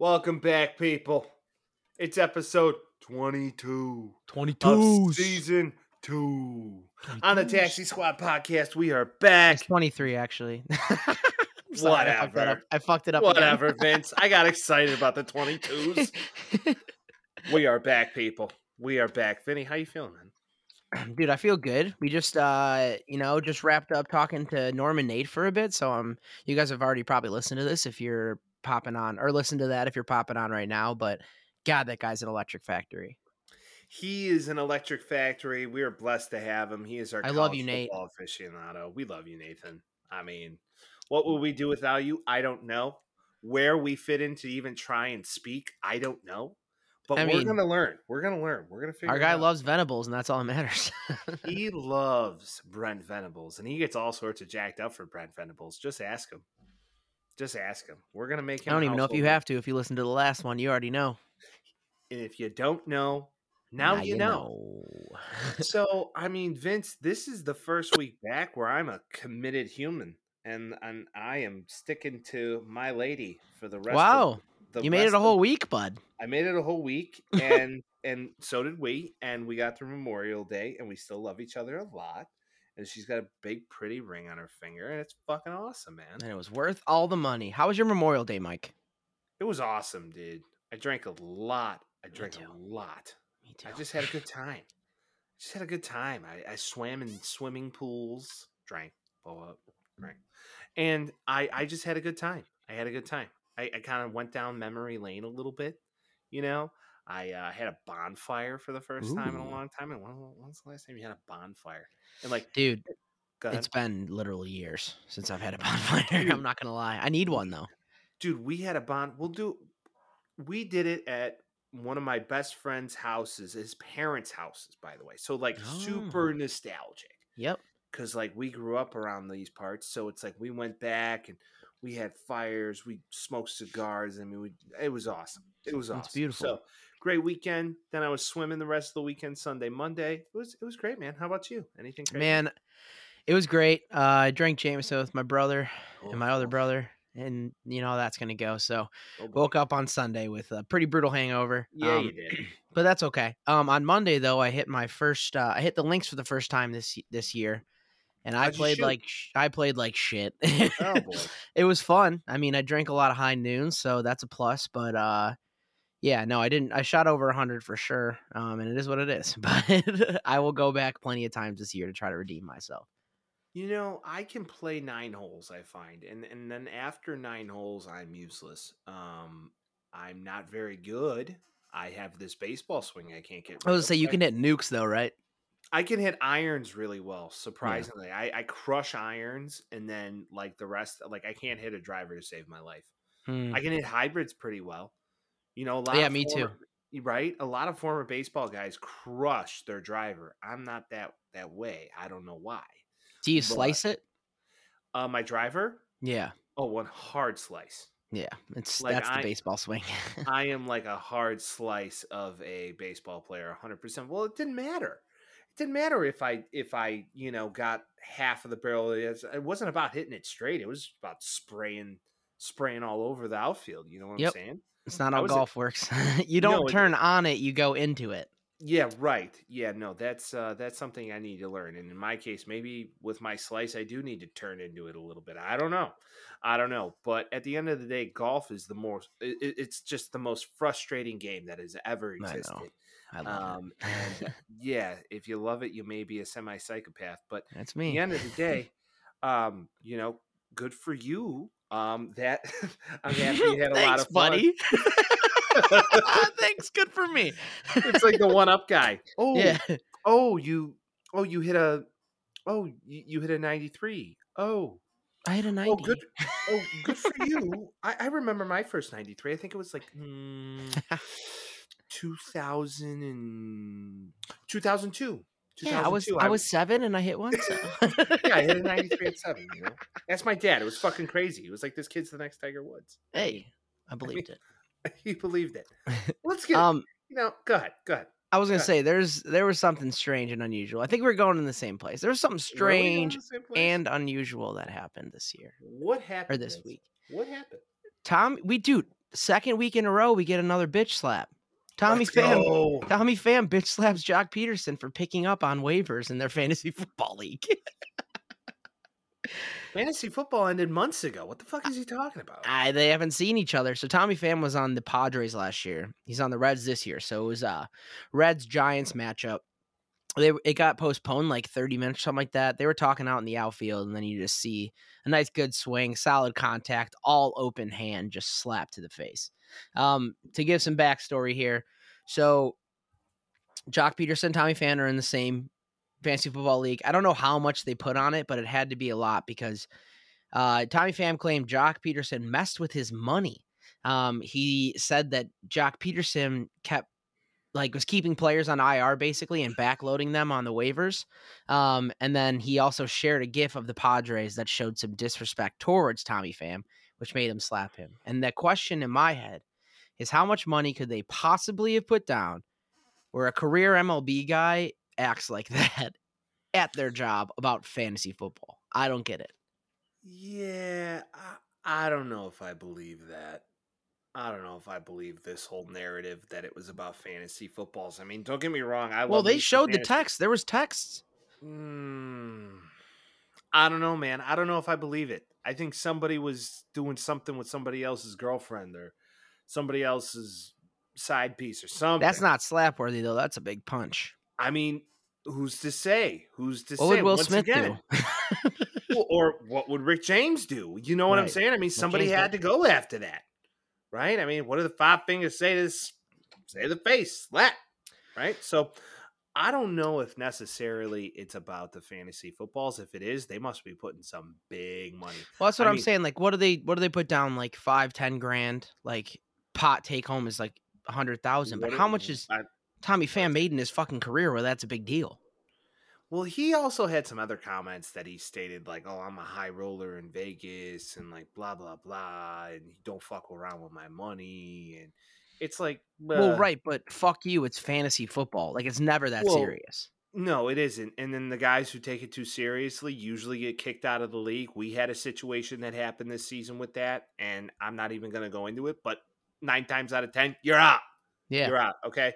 Welcome back, people. It's episode 22 of 22. season two. On the Taxi Squad podcast, we are back. It's 23, actually. Sorry, I fucked. Whatever. I fucked it up. Whatever, Vince. I got excited about the 22s. We are back, people. We are back. Vinny, how you feeling, man? Dude, I feel good. We just uh, you know, just wrapped up talking to Norman Nate for a bit. So um you guys have already probably listened to this if you're popping on or listen to that if you're popping on right now, but God, that guy's an electric factory. He is an electric factory. We are blessed to have him. He is our I love you, Nate. aficionado. We love you, Nathan. I mean, what would we do without you? I don't know. Where we fit in to even try and speak, I don't know. But I we're mean, gonna learn. We're gonna learn. We're gonna figure. Our guy loves Venables, and that's all that matters. He loves Brent Venables, and he gets all sorts of jacked up for Brent Venables. Just ask him. Just ask him. We're gonna make him. I don't even know if you have to. If you listen to the last one, you already know. And if you don't know, now, you know. so I mean, Vince, this is the first week back where I'm a committed human, and and I am sticking to my lady for the rest. Wow. of the you made it a whole week, bud. I made it a whole week, and and so did we, and we got through Memorial Day, and we still love each other a lot. And she's got a big, pretty ring on her finger, and it's fucking awesome, man. And it was worth all the money. How was your Memorial Day, Mike? It was awesome, dude. I drank a lot. I drank a lot. Me too. I just had a good time. Just had a good time. I, I swam in swimming pools, drank, blow up, drank, and I I just had a good time. I had a good time. I, I kind of went down memory lane a little bit, you know. I uh, had a bonfire for the first time in a long time. And when, when's the last time you had a bonfire? And like, Dude. It's been literally years since I've had a bonfire. Dude. I'm not gonna lie. I need one though. dude we had a bon. we'll do we did it at one of my best friend's houses his parents houses by the way so like Oh. super nostalgic Yep. because like we grew up around these parts so it's like we went back and we had fires we smoked cigars i mean we, it was awesome it was awesome It's beautiful. so great weekend then i was swimming the rest of the weekend sunday monday it was it was great man how about you anything crazy? Man, it was great. Uh, I drank Jameson with my brother Oh, and my other oh, brother, and you know that's gonna go. So oh woke up on Sunday with a pretty brutal hangover. yeah um, you did but that's okay. Um, on Monday though, I hit my first. Uh, I hit the links for the first time this this year, and I How'd you played like I played like shit. oh boy it was fun. I mean, I drank a lot of high noon, so that's a plus. But uh, yeah, no, I didn't. I shot over hundred for sure, um, and it is what it is. But I will go back plenty of times this year to try to redeem myself. You know, I can play nine holes, I find. And and then after nine holes, I'm useless. Um I'm not very good. I have this baseball swing I can't get I was gonna say you can hit nukes though, right? I can hit irons really well, surprisingly. I, I crush irons and then like the rest like I can't hit a driver to save my life. Hmm. I can hit hybrids pretty well. You know, a lot Yeah, of me too. Right? A lot of former baseball guys crush their driver. I'm not that that way. I don't know why. Do you but- slice it? Uh my driver? Yeah, Oh, one hard slice. yeah. It's Like, that's the baseball swing. I am like a hard slice of a baseball player, 100%. Well, it didn't matter. It didn't matter if I if I, you know, got half of the barrel. It it wasn't about hitting it straight. It was about spraying spraying all over the outfield, you know what Yep. I'm saying? It's not how golf works. you don't it- turn on it; you go into it. Yeah, right. Yeah, no, that's uh that's something I need to learn. And in my case, maybe with my slice I do need to turn into it a little bit. I don't know. I don't know. But at the end of the day, golf is the most it, it- it's just the most frustrating game that has ever I existed. I love Um, it. and yeah, if you love it, you may be a semi psychopath. But That's at me. the end of the day, um, you know, good for you. Um, that I'm happy you had a Thanks, lot of fun. buddy. Thanks. Good for me. it's like the one up guy. Oh, yeah. oh, you, oh, you hit a, oh, you, you hit a 93. Oh, I had a ninety. oh, good, oh, good for you. I, I remember my first 93. I think it was like hmm, 2000 and 2002. Yeah, I was 2002. I was seven and I hit one. So. yeah, I hit a 93 at seven. You know, that's my dad. It was fucking crazy. It was like this kid's the next Tiger Woods. hey, I believed it. he believed it. Let's get. Um, you know, go ahead. Go ahead. I was gonna say there's there was something strange and unusual. I think we are going in the same place. There was something Were strange to the same place? and unusual that happened this year what happened or this week. What happened? Tom, we dude, second week in a row we get another bitch slap. Tommy Let's Pham, go. Tommy Pham bitch slaps Joc Pederson for picking up on waivers in their fantasy football league. Fantasy football ended months ago. What the fuck is he talking about? I, they haven't seen each other. So Tommy Pham was on the Padres last year. He's on the Reds this year. So it was a Reds Giants matchup. They it got postponed like 30 minutes, or something like that. They were talking out in the outfield, and then you just see a nice good swing, solid contact, all open hand, just slap to the face. Um, to give some backstory here, so Joc Pederson, and Tommy Pham are in the same fantasy football league. I don't know how much they put on it, but it had to be a lot because uh, Tommy Pham claimed Joc Pederson messed with his money. Um, he said that Joc Pederson kept like was keeping players on IR basically and backloading them on the waivers. Um, and then he also shared a gif of the Padres that showed some disrespect towards Tommy Pham, which made him slap him. And the question in my head is how much money could they possibly have put down where a career MLB guy acts like that at their job about fantasy football? I don't get it. Yeah, I, I don't know if I believe that. I don't know if I believe this whole narrative that it was about fantasy footballs. I mean, don't get me wrong. I Well, they showed the text. There was texts. Mm, I don't know, man. I don't know if I believe it. I think somebody was doing something with somebody else's girlfriend or somebody else's side piece or something. That's not slapworthy though. That's a big punch. I mean, who's to say? Who's to What say? would Will Once Smith again, do? Or what would Rick James do? You know what I'm saying? I mean, somebody had to go after that, right? I mean, what do the five fingers say to this? Say the face, slap, right? So, I don't know if necessarily it's about the fantasy footballs. If it is, they must be putting some big money. Well, that's what I am saying. Like, what do they? What do they put down? Like five, ten grand. Like pot take home is like a hundred thousand. But how much is I- Tommy Pham made in his fucking career? Where that's a big deal. Well, he also had some other comments that he stated, like, "Oh, I'm a high roller in Vegas," and like blah blah blah, and don't fuck around with my money, and it's like, well, uh, right, but fuck you. It's fantasy football. Like it's never that Well, serious. No, it isn't. And then the guys who take it too seriously usually get kicked out of the league. We had a situation that happened this season with that, and I'm not even going to go into it, but nine times out of 10, you're out. Yeah. You're out. Okay.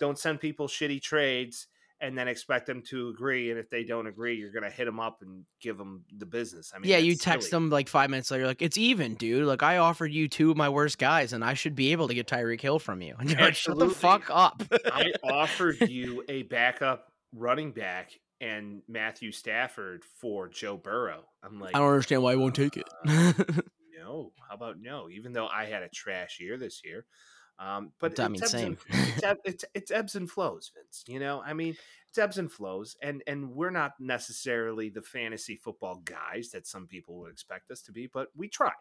Don't send people shitty trades and then expect them to agree. And if they don't agree, you're going to hit them up and give them the business. I mean, yeah, you text silly. them like five minutes later, like it's even, dude. Like I offered you two of my worst guys, and I should be able to get Tyreek Hill from you. And you're like, shut the fuck up. I offered you a backup running back and Matthew Stafford for Joe Burrow. I'm like, I don't understand why I won't take it. Uh, no, how about no? Even though I had a trash year this year, um, but I mean, it's ebbs same. and- it's, it's it's ebbs and flows, Vince. You know, I mean, it's ebbs and flows, and and we're not necessarily the fantasy football guys that some people would expect us to be, but we try.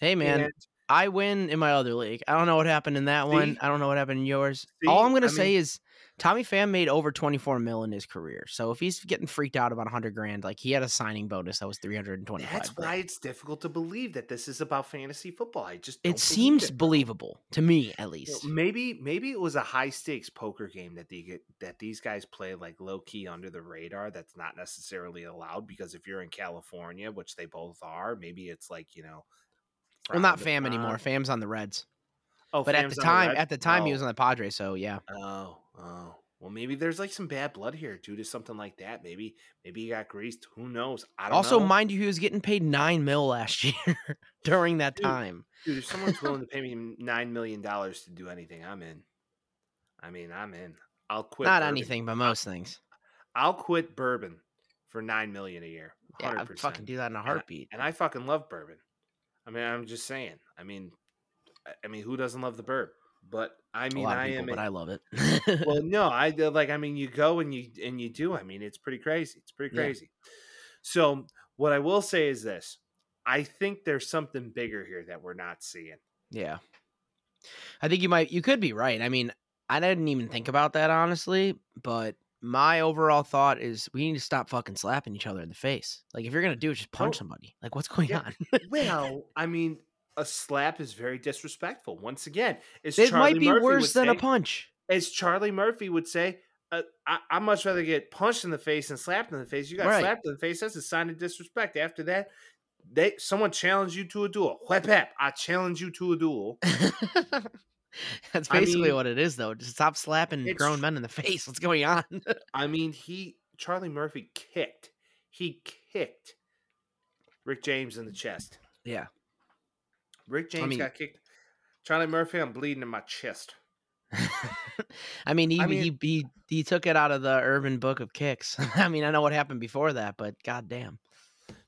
hey man, And I win in my other league. I don't know what happened in that one. I don't know what happened in yours. All I'm gonna say mean- is Tommy Pham made over 24 mil in his career. So if he's getting freaked out about 100 grand, like he had a signing bonus that was 325. that's grand. why it's difficult to believe that this is about fantasy football. I just it seems it. believable to me, at least. maybe maybe it was a high stakes poker game that they that these guys play like low key under the radar. That's not necessarily allowed because if you're in California, which they both are, maybe it's like you know. Well, not Pham anymore. Pham's on the Reds. Oh, But at the time, Reds? at the time, he Oh, was on the Padres. So yeah. Oh, oh. Well, maybe there's like some bad blood here due to something like that. Maybe, maybe he got greased. Who knows? I don't Also, know. mind you, he was getting paid nine mil last year during that Dude, time. Dude, if someone's willing to pay me nine million dollars to do anything, I'm in. I mean, I'm in. I'll quit. Not bourbon. anything, but most things. I'll quit bourbon for nine million a year. Yeah, I'd 100%. fucking do that in a heartbeat. And I fucking love bourbon. I mean, I'm just saying. I mean, I- mean, who doesn't love the burb? But I mean, I people, am. but a- I love it. well, no, I like. I mean, you go and you and you do. I mean, it's pretty crazy. It's pretty Yeah. crazy. So, what I will say is this: I think there's something bigger here that we're not seeing. yeah, I think you might. You could be right. I mean, I didn't even think about that honestly, but my overall thought is we need to stop fucking slapping each other in the face. Like, if you're gonna do it, just punch Oh. somebody. Like, what's going Yeah. on? Well, I mean, a slap is very disrespectful. Once again, it Charlie might be Murphy worse than a punch. as Charlie Murphy would say, uh, I, I'd much rather get punched in the face than slapped in the face. You got Right. slapped in the face. That's a sign of disrespect. After that, they someone challenged you to a duel. Whip I challenge you to a duel. That's I basically mean, what it is, though. Just stop slapping grown men in the face. What's going on? I mean, he Charlie Murphy kicked. He kicked Rick James in the chest. yeah. Rick James mean- got kicked. Charlie Murphy, I'm bleeding in my chest. I mean, he, I mean- he he he took it out of the Urban Book of Kicks. I mean, I know what happened before that, but goddamn.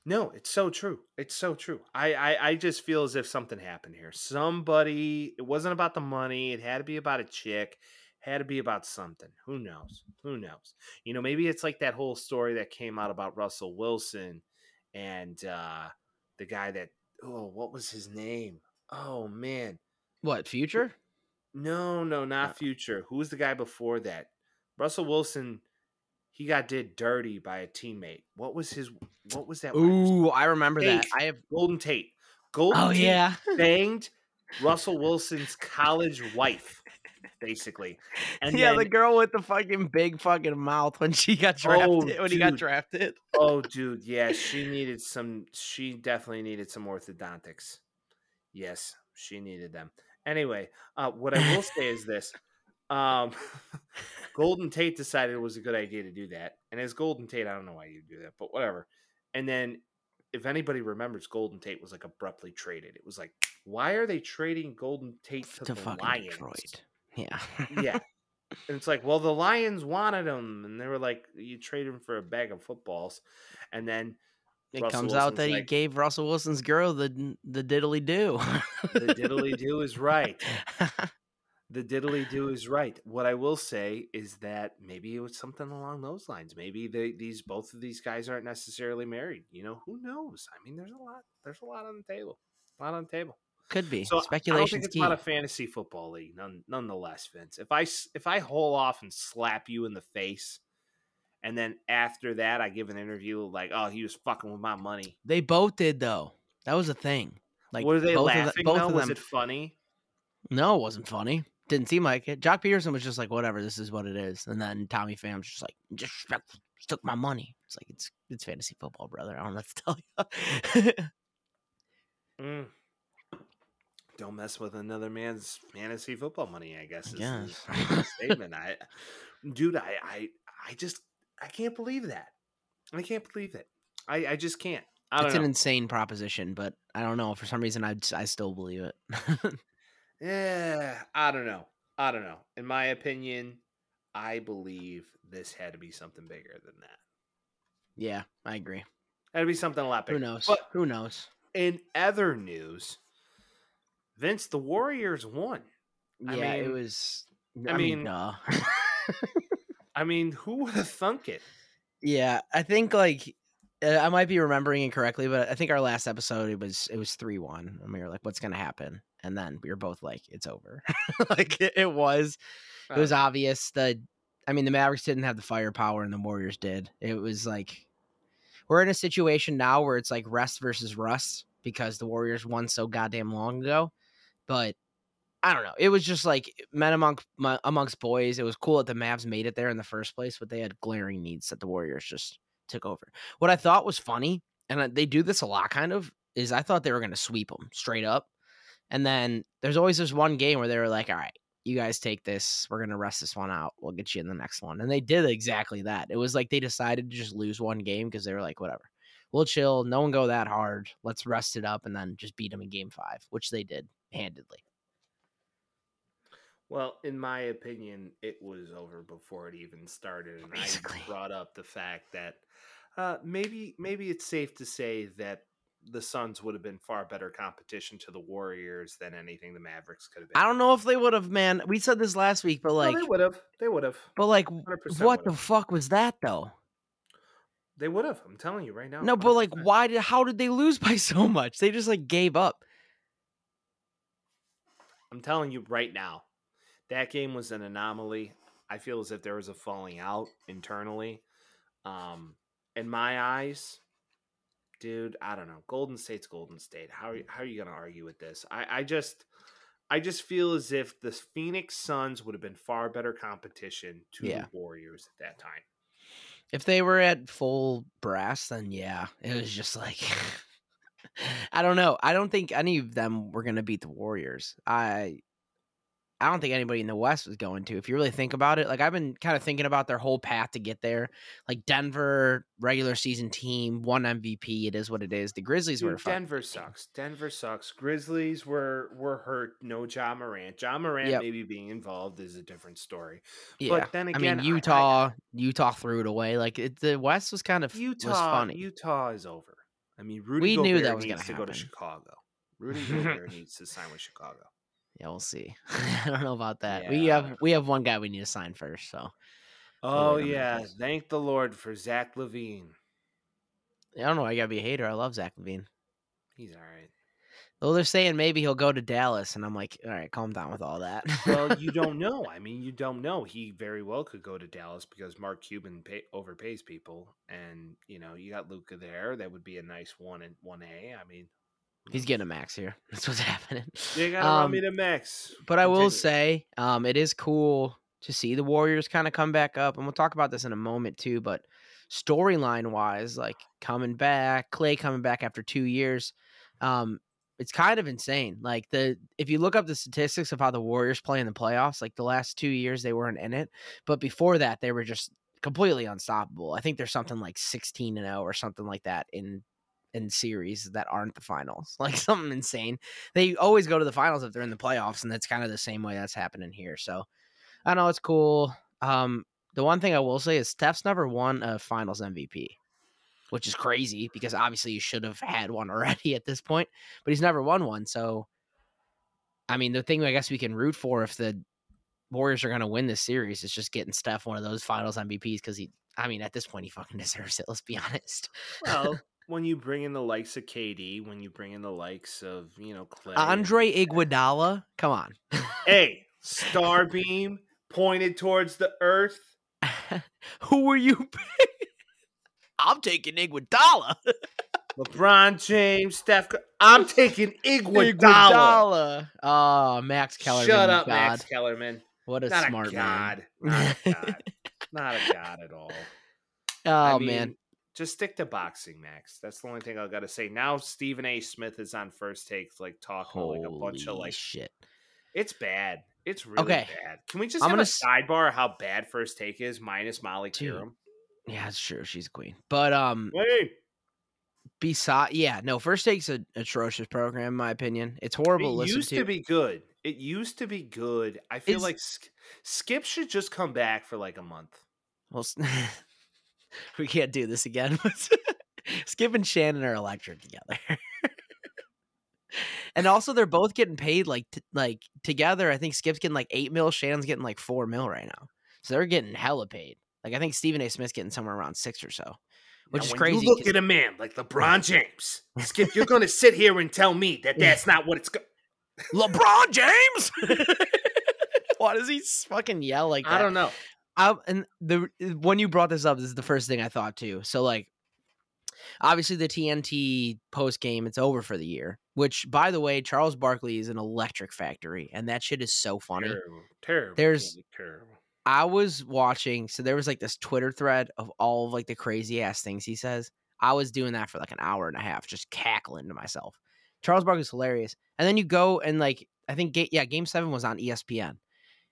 No, it's so true. It's so true. I, I I just feel as if something happened here. Somebody. It wasn't about the money. It had to be about a chick. Had to be about something. Who knows? Who knows? You know, maybe it's like that whole story that came out about Russell Wilson and uh the guy that. Oh, what was his name? Oh man. What future? No, no, not Uh. future. Who was the guy before that? Russell Wilson. He got did dirty by a teammate. What was his? What was that? Ooh, I remember that. I have. Golden Tate. Golden Oh Tate yeah. banged Russell Wilson's college wife, basically. And yeah, then, the girl with the fucking big fucking mouth when she got Oh, drafted. when he got drafted. oh, dude, yeah, she needed some. She definitely needed some orthodontics. Yes, she needed them. Anyway, uh, what I will say is this: um, Golden Tate decided it was a good idea to do that, and as Golden Tate, I don't know why you do that, but whatever. And then, if anybody remembers, Golden Tate was like abruptly traded. It was like, why are they trading Golden Tate to, to the fucking Lions? Detroit. Yeah. yeah. And it's like, well, the Lions wanted him, and they were like, you trade him for a bag of footballs, and then It Russell comes out Wilson's that he gave Russell Wilson's girl the the diddly do. the diddly do is right. The diddly do is right. What I will say is that maybe it was something along those lines. Maybe they, these both of these guys aren't necessarily married. You know, who knows? I mean, there's a lot. There's a lot on the table. A lot on the table. Could be So I don't think it's key. not a fantasy football league, none, nonetheless, Vince. If I if I hole off and slap you in the face, and then after that I give an interview like, "Oh, he was fucking with my money," They both did though. That was a thing. Like were they both of the- laughing? both though? of Was them- it funny? No, it wasn't funny. Didn't seem like it. Joc Pederson was just like, whatever, this is what it is. And then Tommy Pham's just like, just took my money. It's like it's it's fantasy football, brother. I don't know what to tell you. Mm. Don't mess with another man's fantasy football money. I guess is, guess. the statement. I, dude, I, I, I just, I can't believe that. I can't believe it. I, I just can't. I it's know. an insane proposition, but I don't know. For some reason, I I still believe it. Yeah, I don't know. I don't know. In my opinion, I believe this had to be something bigger than that. yeah, I agree. That'd be something a lot bigger. Who knows? But Who knows? in other news, Vince, the Warriors won. I Yeah, it was. I I, mean, mean- duh. I mean, who would have thunk it? Yeah, I think like uh, I might be remembering incorrectly, but I think our last episode it was it was three one, and we were like, "What's gonna happen?" And then we were both like, "It's over." like it, it was, it was obvious. The, I mean, the Mavericks didn't have the firepower, and the Warriors did. It was like we're in a situation now where it's like rest versus rust because the Warriors won so goddamn long ago. But I don't know. It was just like men among amongst boys. It was cool that the Mavs made it there in the first place, but they had glaring needs that the Warriors just took over. What I thought was funny, and uh, they do this a lot, kind of, is I thought they were going to sweep them straight up, and then there's always this one game where they were like, "All right, you guys take this. We're going to rest this one out. We'll get you in the next one," and they did exactly that. It was like they decided to just lose one game because they were like, "Whatever." We'll chill. No one go that hard. Let's rest it up and then just beat them in game five, which they did handedly. Well, in my opinion, it was over before it even started, and Basically. I brought up the fact that uh, maybe maybe it's safe to say that the Suns would have been far better competition to the Warriors than anything the Mavericks could have been. I don't know if they would have, man. We said this last week, but No, like, they would have. They would have. but like, what the fuck was that though? They would have. I'm telling you right now. No, but like, why did? How did they lose by so much? They just like gave up. I'm telling you right now, that game was an anomaly. I feel as if there was a falling out internally. Um, in my eyes, dude, I don't know. Golden State's Golden State. How are you, how are you going to argue with this? I, I just I just feel as if the Phoenix Suns would have been far better competition to Yeah. the Warriors at that time. If they were at full brass, then yeah, it was just like I don't know. I don't think any of them were to beat the Warriors. I I don't think anybody in the West was going to. If you really think about it, like I've been kind of thinking about their whole path to get there. Like Denver, regular season team, one MVP. It is what it is. The Grizzlies Dude, were Denver sucks. Denver sucks. Grizzlies were were hurt. No Ja Morant. Ja Morant Yep. maybe being involved is a different story. Yeah. But then I again, mean, I- I- Utah, Utah threw it away. Like it, the West was kind of Utah, was funny. Utah is over. I mean, Rudy We knew Gobert that was needs gonna to go to. Chicago. Rudy Gobert needs to sign with Chicago. Yeah, we'll see. I don't know about that. We have we have one guy we need to sign first. So Oh yeah, thank the Lord for Zach LaVine. I don't know. I gotta be a hater. I love Zach LaVine. He's all right. Though they're saying maybe he'll go to Dallas, and I'm like, all right, calm down with all that. Well, you don't know. I mean, you don't know. He very well could go to Dallas because Mark Cuban pay, overpays people, and you know you got Luka there. That would be a nice one and one A. I mean, He's getting a max here. That's what's happening. They gotta run Um, me to max. But I will say, um, it is cool to see the Warriors kind of come back up, and we'll talk about this in a moment too. But storyline wise, like coming back, Clay coming back after two years, um, it's kind of insane. Like the if you look up the statistics of how the Warriors play in the playoffs, like the last two years they weren't in it, but before that they were just completely unstoppable. I think there's something like 16 and 0 or something like that in in series that aren't the finals. Like something insane. They always go to the finals if they're in the playoffs, and that's kind of the same way that's happening here. So I know it's cool. Um, the one thing I will say is Steph's never won a finals MVP, which is crazy because obviously you should have had one already at this point, but he's never won one. So I mean, the thing I guess we can root for if the Warriors are going to win this series is just getting Steph one of those finals MVPs because he, I mean, at this point he fucking deserves it. Let's be honest. Well, when you bring in the likes of KD, when you bring in the likes of you know Clay, Andre Iguodala, come on. Hey, Starbeam pointed towards the earth. Who are you? I'm taking Iguodala. LeBron James, Steph. I'm taking Iguodala. Iguodala. Oh, Max Kellerman. Shut up, Max Kellerman. What a Not smart a god. man. Not a god. Not a god at all. oh I man. Just stick to boxing, Max. That's the only thing I've got to say. Now Stephen A. Smith is on first take, like talking like a bunch of like. shit. It's bad. It's really Okay. bad. Can we just I'm have gonna a sidebar how bad first take is minus Molly Qerim? Yeah, it's true. She's a queen. But um, Hey, beside, yeah, no, first take's an atrocious program, in my opinion. It's horrible to it used to. be good. It used to be good. I feel It's- like Skip should just come back for like a month. Well, we can't do this again. Skip and Shannon are electric together. and also, they're both getting paid like t- like together. I think Skip's getting like eight mil, Shannon's getting like four mil right now. So they're getting hella paid. Like I think Stephen A. Smith's getting somewhere around six or so, which Now, is crazy. You look at a man like LeBron James, Skip. You're going to sit here and tell me that that's not what it's. Go- LeBron James. Why does he fucking yell like that? I don't know. I, and the when you brought this up, this is the first thing I thought too. So like, obviously the TNT post game, it's over for the year. Which, by the way, Charles Barkley is an electric factory, and that shit is so funny. Terrible. Terrible. There's- terrible. I was watching, so there was like this Twitter thread of all of like the crazy ass things he says. I was doing that for like an hour and a half, just cackling to myself. Charles Barkley's hilarious, and then you go and like I think yeah, Game Seven was on ESPN,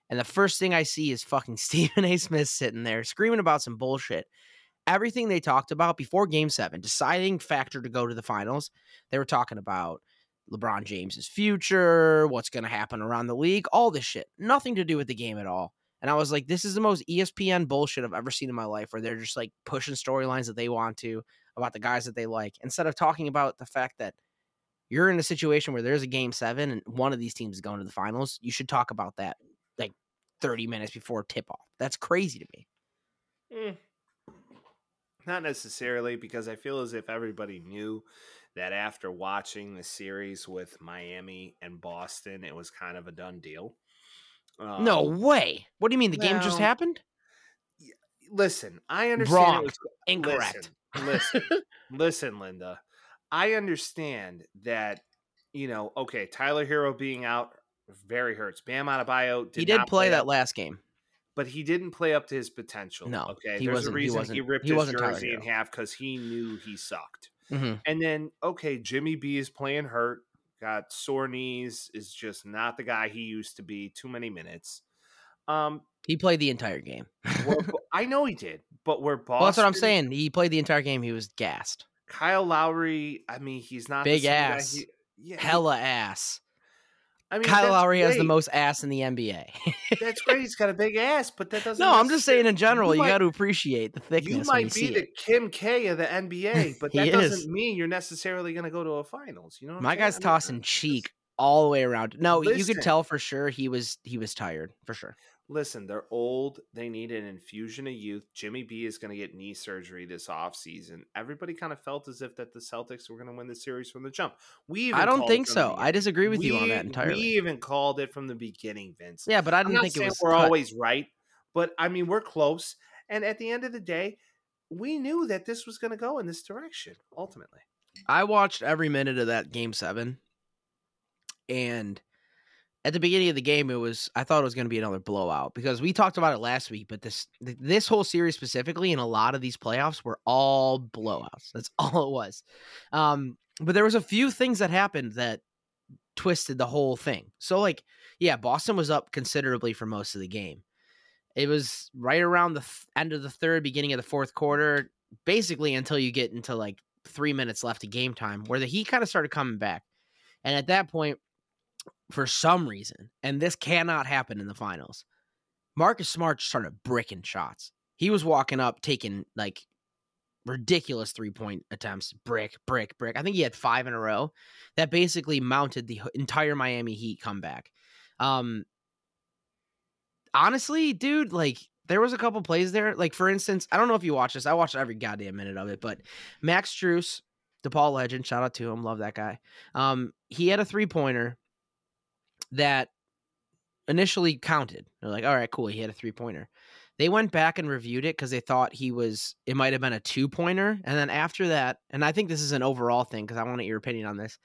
and the first thing I see is fucking Stephen A. Smith sitting there screaming about some bullshit. Everything they talked about before Game Seven, deciding factor to go to the finals, they were talking about LeBron James's future, what's going to happen around the league, all this shit. Nothing to do with the game at all. And I was like, this is the most ESPN bullshit I've ever seen in my life, where they're just like pushing storylines that they want to about the guys that they like, instead of talking about the fact that you're in a situation where there's a game seven and one of these teams is going to the finals. You should talk about that 30 minutes before tip off. That's crazy to me. Mm. Not necessarily, because I feel as if everybody knew that after watching the series with Miami and Boston, it was kind of a done deal. no Um, way. What do you mean? The game just happened? Listen, I understand. Wrong. Was, Incorrect. Listen, listen, listen, Linda. I understand that you know. Okay, Tyler Herro being out very hurts. Bam Adebayo did he did not play that up, last game. but he didn't play up to his potential. No, okay, he there's wasn't- a he reason wasn't- he ripped he his jersey in half because he knew he sucked. Mhm. And then, okay, Jimmy B is playing hurt, got sore knees, is just not the guy he used to be. Too many minutes. Um, He played the entire game. I know he did, but we're Boston. Well, that's what I'm saying. He played the entire game. He was gassed. Kyle Lowry. I mean, he's not Big ass. he- yeah, he- Hella ass. I mean, Kyle Lowry has the most ass in the NBA. That's great. He's got a big ass, but that doesn't. no, I'm just saying in general, you, might- got to appreciate the thickness You might you be the it. Kim K of the NBA, but that doesn't mean you're necessarily going to go to a finals. You know, My guy's I mean, tossing cheek all the way around. No, you could tell for sure he was he was tired for sure. Listen, they're old. They need an infusion of youth. Jimmy B is going to get knee surgery this offseason. Everybody kind of felt as if that the Celtics were going to win the series from the jump. We even I don't think so. I disagree with you on that entirely. We even called it from the beginning, Vince. yeah, but I didn't think it was. we're cut. always right, but I mean we're close. And at the end of the day, we knew that this was going to go in this direction ultimately. I watched every minute of that game seven, and at the beginning of the game, it was I thought it was going to be another blowout because we talked about it last week. But this this whole series specifically, and a lot of these playoffs were all blowouts. That's all it was. Um, but there was a few things that happened that twisted the whole thing. So like, yeah, Boston was up considerably for most of the game. It was right around the th- end of the third, beginning of the fourth quarter, basically until you get into like three minutes left of game time, where the Heat kind of started coming back. And at that point, for some reason, and this cannot happen in the finals, Marcus Smart started bricking shots. He was walking up, taking like ridiculous three point attempts, brick, brick, brick. I think he had five in a row. That basically mounted the entire Miami Heat comeback. Um, honestly, dude, like there was a couple plays there. Like for instance, I don't know if you watched this. I watched every goddamn minute of it, but Max Strus, DePaul legend, shout out to him, love that guy. Um, he had a three pointer that initially counted. They're like, all right, cool, he had a three pointer. They went back and reviewed it because they thought he was it might have been a two pointer. And then after that, and I think this is an overall thing because I want your opinion on this.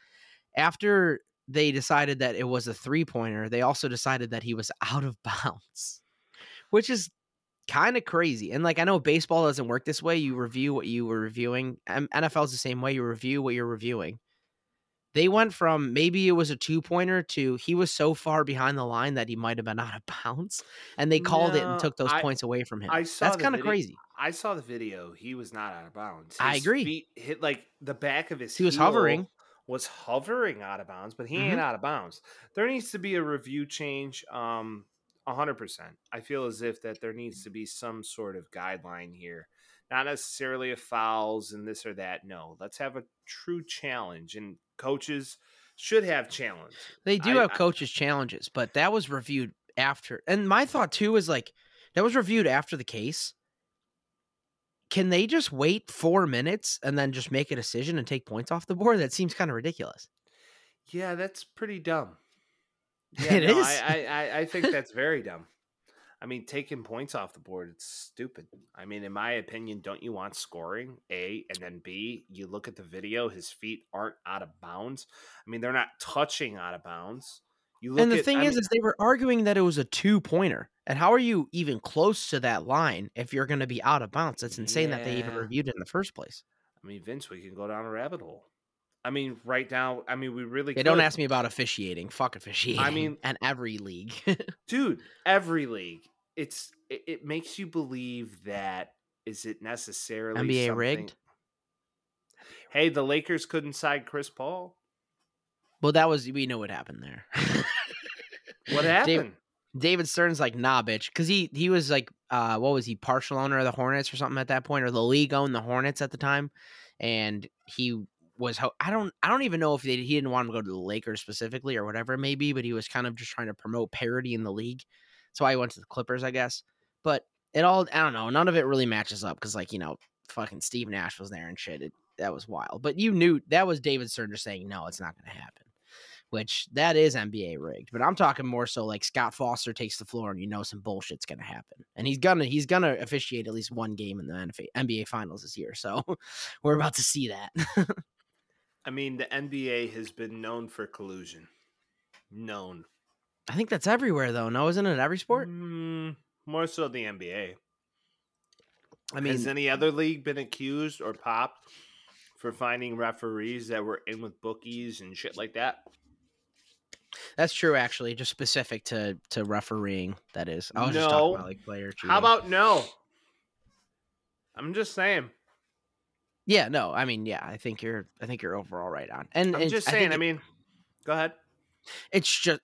After they decided that it was a three pointer, they also decided that he was out of bounds, which is kind of crazy. And like I know baseball doesn't work this way. You review what you were reviewing. NFL's the same way. You review what you're reviewing. They went from maybe it was a two pointer to he was so far behind the line that he might have been out of bounds, and they called it and took those I- points away from him. I saw That's kind of crazy. I saw the video. He was not out of bounds. I agree. Feet hit like the back of his. He was hovering. Was hovering out of bounds, but he Mhm. ain't out of bounds. There needs to be a review change. Um, hundred percent. I feel as if that there needs to be some sort of guideline here, not necessarily of fouls and this or that. No, let's have a true challenge, and coaches should have challenge. They do I- have I- coaches challenges, but that was reviewed after. And my thought too is like that was reviewed after the case. Can they just wait four minutes and then just make a decision and take points off the board? That seems kind of ridiculous. Yeah, that's pretty dumb. It no, is. I, I, I- I think that's very dumb. I mean, taking points off the board, it's stupid. I mean, in my opinion, don't you want scoring? A and then B, you look at the video, his feet aren't out of bounds. I mean, they're not touching out of bounds. You look and the at, thing I is, mean, is they were arguing that it was a two pointer. And how are you even close to that line if you're going to be out of bounds? It's insane that they even reviewed it in the first place. I mean, Vince, we can go down a rabbit hole. I mean, right now, I mean, we really Hey, don't ask me about officiating. Fuck officiating. I mean- and every league. dude every league it's it, it makes you believe that is it necessarily NBA something- rigged? hey the lakers couldn't sign chris paul well, that was we know what happened there. what happened David Stern's like, nah, bitch, because he he was like, uh, what was he, partial owner of the Hornets or something at that point, or the league owned the Hornets at the time, and he was, I don't, I don't even know if they, he didn't want him to go to the Lakers specifically or whatever it may be, but he was kind of just trying to promote parity in the league, so I went to the Clippers, I guess, but it all, I don't know, none of it really matches up because like you know, fucking Steve Nash was there and shit, it, that was wild, but you knew that was David just saying, no, it's not going to happen which that is NBA rigged. But I'm talking more so like Scott Foster takes the floor and you know some bullshit's gonna happen, and he's gonna he's gonna officiate at least one game in the NBA Finals this year. So we're about to see that. i mean the nba has been known for collusion known I think that's everywhere though. No, isn't it every sport? Mm, more so the nba I mean, has any other league been accused or popped for finding referees that were in with bookies and shit like that. That's true, actually. Just specific to to refereeing. That is. I was just talking No. about like player. How about no? I'm just saying. Yeah. No. I mean, yeah. I think you're. I think you're overall right on. And I'm just saying. I, it- mean, go ahead. It's just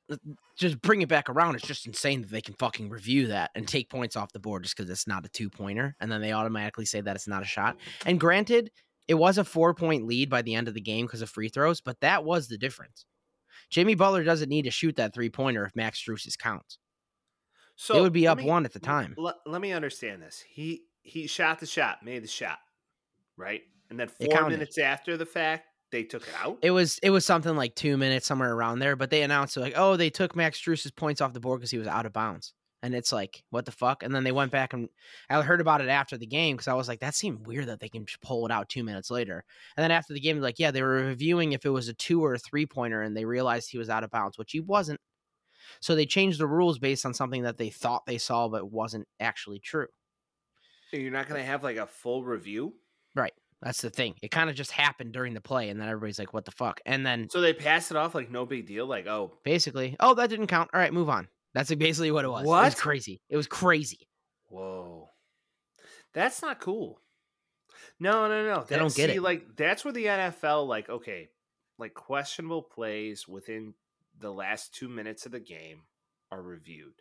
just bring it back around. It's just insane that they can fucking review that and take points off the board just because it's not a two pointer, and then they automatically say that it's not a shot. And granted, it was a four point lead by the end of the game because of free throws, but that was the difference. Jimmy Butler doesn't need to shoot that three pointer if Max Strus's counts. So it would be up me- one at the time. Let, let me understand this. He he shot the shot, made the shot, right? And then four minutes after the fact, they took it out. It was it was something like two minutes somewhere around there, but they announced like, oh, they took Max Strus's points off the board because he was out of bounds, and it's like, what the fuck? And then they went back and I heard about it after the game because I was like, that seemed weird that they can just pull it out two minutes later. And then after the game, like, yeah, they were reviewing if it was a two or a three pointer, and they realized he was out of bounds, which he wasn't. So they changed the rules based on something that they thought they saw but wasn't actually true. You're not going to have like a full review. That's the thing. It kind of just happened during the play, and then everybody's like, what the fuck? And then So they pass it off like no big deal. Like, oh, basically, oh, that didn't count. All right, move on. That's basically what it was. It was crazy. It was crazy. whoa, that's not cool. No, no, no. They don't get see, it. Like that's where the NFL, like, okay, like questionable plays within the last two minutes of the game are reviewed.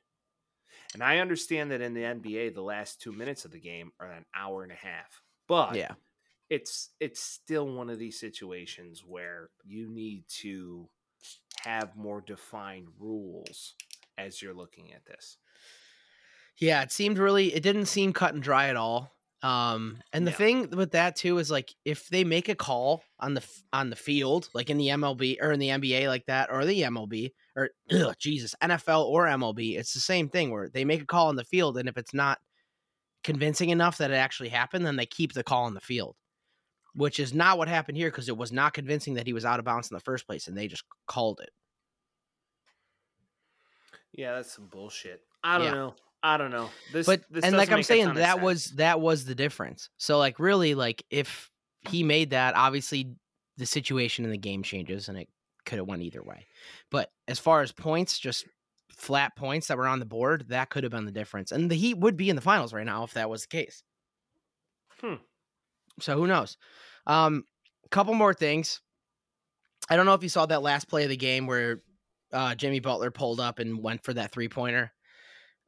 And I understand that in the NBA, the last two minutes of the game are an hour and a half. But Yeah. It's it's still one of these situations where you need to have more defined rules as you're looking at this. Yeah, it seemed really it didn't seem cut and dry at all. Um and the No. thing with that too is like if they make a call on the on the field, like in the MLB or in the NBA like that or the MLB or ugh, Jesus, NFL or MLB, it's the same thing where they make a call on the field and if it's not convincing enough that it actually happened, then they keep the call on the field. Which is not what happened here because it was not convincing that he was out of bounds in the first place and they just called it. Yeah, that's some bullshit. I don't Yeah. know. I don't know. This, but this and like I'm saying, that was that was the difference. So like really, like if he made that, obviously the situation in the game changes, and it could have went either way. But as far as points, just flat points that were on the board, that could have been the difference. And the Heat would be in the finals right now if that was the case. Hmm. So who knows? Um, couple more things. I don't know if you saw that last play of the game where uh, Jimmy Butler pulled up and went for that three pointer.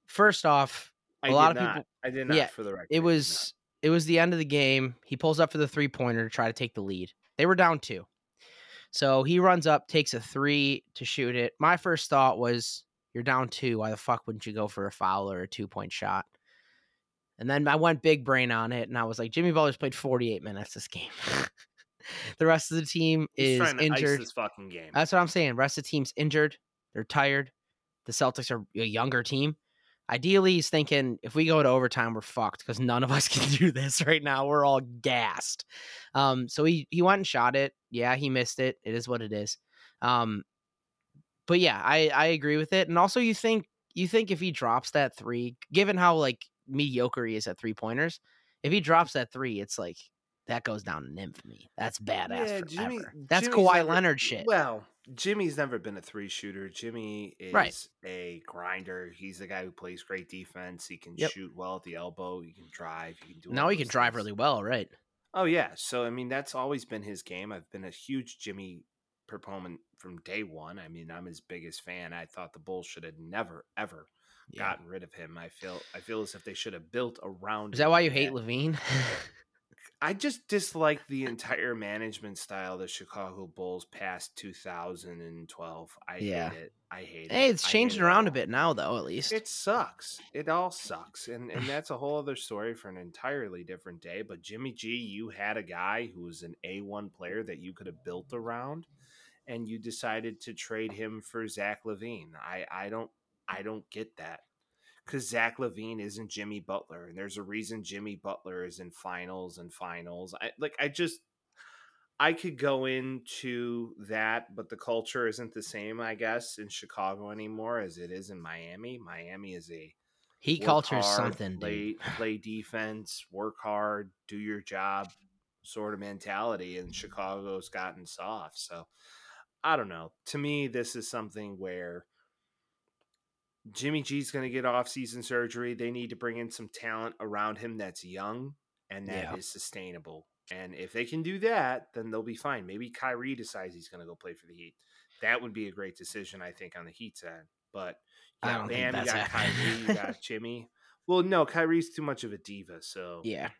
First off, I a lot of not. people- I did not. yeah, for the record, it was it was the end of the game. He pulls up for the three pointer to try to take the lead. They were down two. So he runs up, takes a three to shoot it. My first thought was, you're down two. Why the fuck wouldn't you go for a foul or a two point shot? And then I went big brain on it, and I was like, Jimmy Butler's played 48 minutes this game. the rest of the team. He's is trying to ice injured. this fucking game. That's what I'm saying. Rest of the team's injured. They're tired. The Celtics are a younger team. Ideally, he's thinking if we go to overtime, we're fucked because none of us can do this right now. We're all gassed. Um, so he he went and shot it. Yeah, he missed it. It is what it is. Um, but yeah, I I agree with it. And also, you think you think if he drops that three, given how like mediocre he is at three pointers, if he drops that three, it's like that goes down in infamy. That's badass Yeah. Jimmy- That's Jimmy's Kawhi never- Leonard shit. Well, Jimmy's never been a three shooter. Jimmy is Right. a grinder. He's the guy who plays great defense. He can Yep. shoot well at the elbow. He can drive. He can do. now he can those drive really well, right? Oh yeah. So I mean, that's always been his game. I've been a huge Jimmy proponent from day one. I mean, I'm his biggest fan. I thought the Bulls should have never ever Yeah. gotten rid of him. I feel I feel as if they should have built around. Is that why you hate LaVine? I just dislike the entire management style of the Chicago Bulls past 2012. I Yeah. hate it. I hate it. hey, it's changing it around a bit now, though. At least It sucks. It all sucks. And and that's a whole other story for an entirely different day. But Jimmy G, you had a guy who was an A1 player that you could have built around and you decided to trade him for Zach LaVine. I, I don't I don't get that. Because Zach LaVine isn't Jimmy Butler, and there's a reason Jimmy Butler is in finals and finals. I like I just I could go into that, but the culture isn't the same, I guess, in Chicago anymore as it is in Miami. Miami is a he work culture hard, something, play dude. play defense, work hard, do your job, sort of mentality, and Chicago's gotten soft. So I don't know. To me, this is something where Jimmy G's going to get off-season surgery. They need to bring in some talent around him that's young and that Yeah. is sustainable. And if they can do that, then they'll be fine. Maybe Kyrie decides he's going to go play for the Heat. That would be a great decision, I think, on the Heat's end. But you got Bam, you got. Kyrie, you got Jimmy. Well, no, Kyrie's too much of a diva. So, Yeah.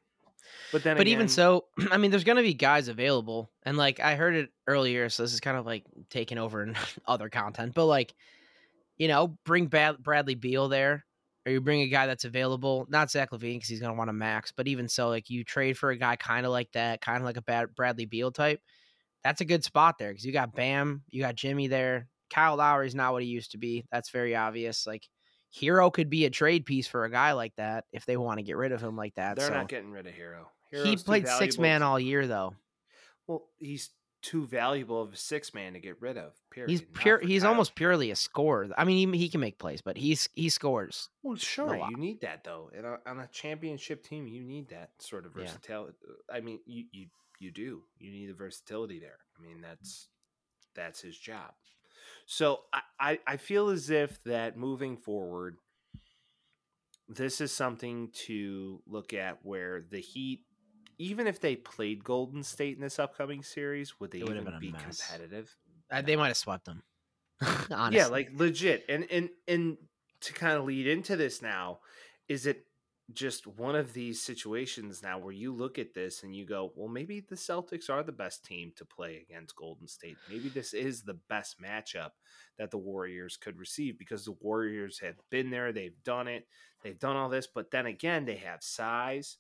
but then, But even so, I mean, there's going to be guys available. And like I heard it earlier, so this is kind of like taking over in other content. But like, you know, bring Bad- Bradley Beal there, or you bring a guy that's available. Not Zach LaVine because he's going to want a max. But even so, like you trade for a guy kind of like that, kind of like a bad Bradley Beal type. That's a good spot there because you got Bam, you got Jimmy there. Kyle Lowry's not what he used to be. That's very obvious. Like Herro could be a trade piece for a guy like that if they want to get rid of him like that. they're so. not getting rid of Herro. he Herro's too played six man all year though. Well, he's too valuable of a six man to get rid of. Period. He's pure. He's Kyle. almost purely a scorer. I mean, he, he can make plays, but he's he scores. Well, sure, you need that though. And on- on a championship team, you need that sort of Yeah. versatility. Uh, I mean, you you you do. You need the versatility there. I mean, that's that's his job. So I I, I feel as if that moving forward, this is something to look at where the Heat, even if they played Golden State in this upcoming series, would they even be mess. competitive? Uh, they might have swept them. Honestly. Yeah, like legit. And and and to kind of lead into this now, is it just one of these situations now where you look at this and you go, well, maybe the Celtics are the best team to play against Golden State. Maybe this is the best matchup that the Warriors could receive because the Warriors have been there, they've done it, they've done all this, but then again, they have size,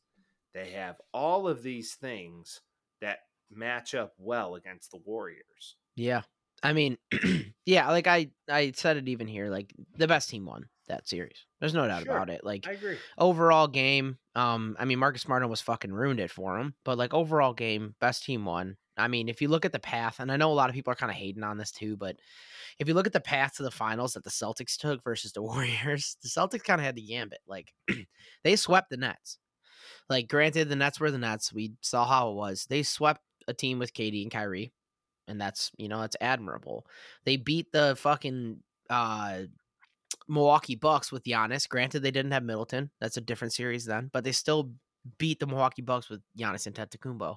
they have all of these things that match up well against the Warriors. yeah. I mean, yeah. Like I I said it even here. Like the best team won that series. There's no doubt Sure. about it. Like I agree. overall game, um, I mean Marcus Smart was fucking ruined it for him. But like overall game, best team won. I mean, if you look at the path, and I know a lot of people are kind of hating on this too, but if you look at the path to the finals that the Celtics took versus the Warriors, the Celtics kind of had the gambit. Like they swept the Nets. Like, granted, the Nets were the Nets. We saw how it was. They swept a team with KD and Kyrie, and that's you know that's admirable. They beat the fucking uh Milwaukee Bucks with Giannis. Granted, they didn't have Middleton. That's a different series then, but they still beat the Milwaukee Bucks with Giannis and Antetokounmpo.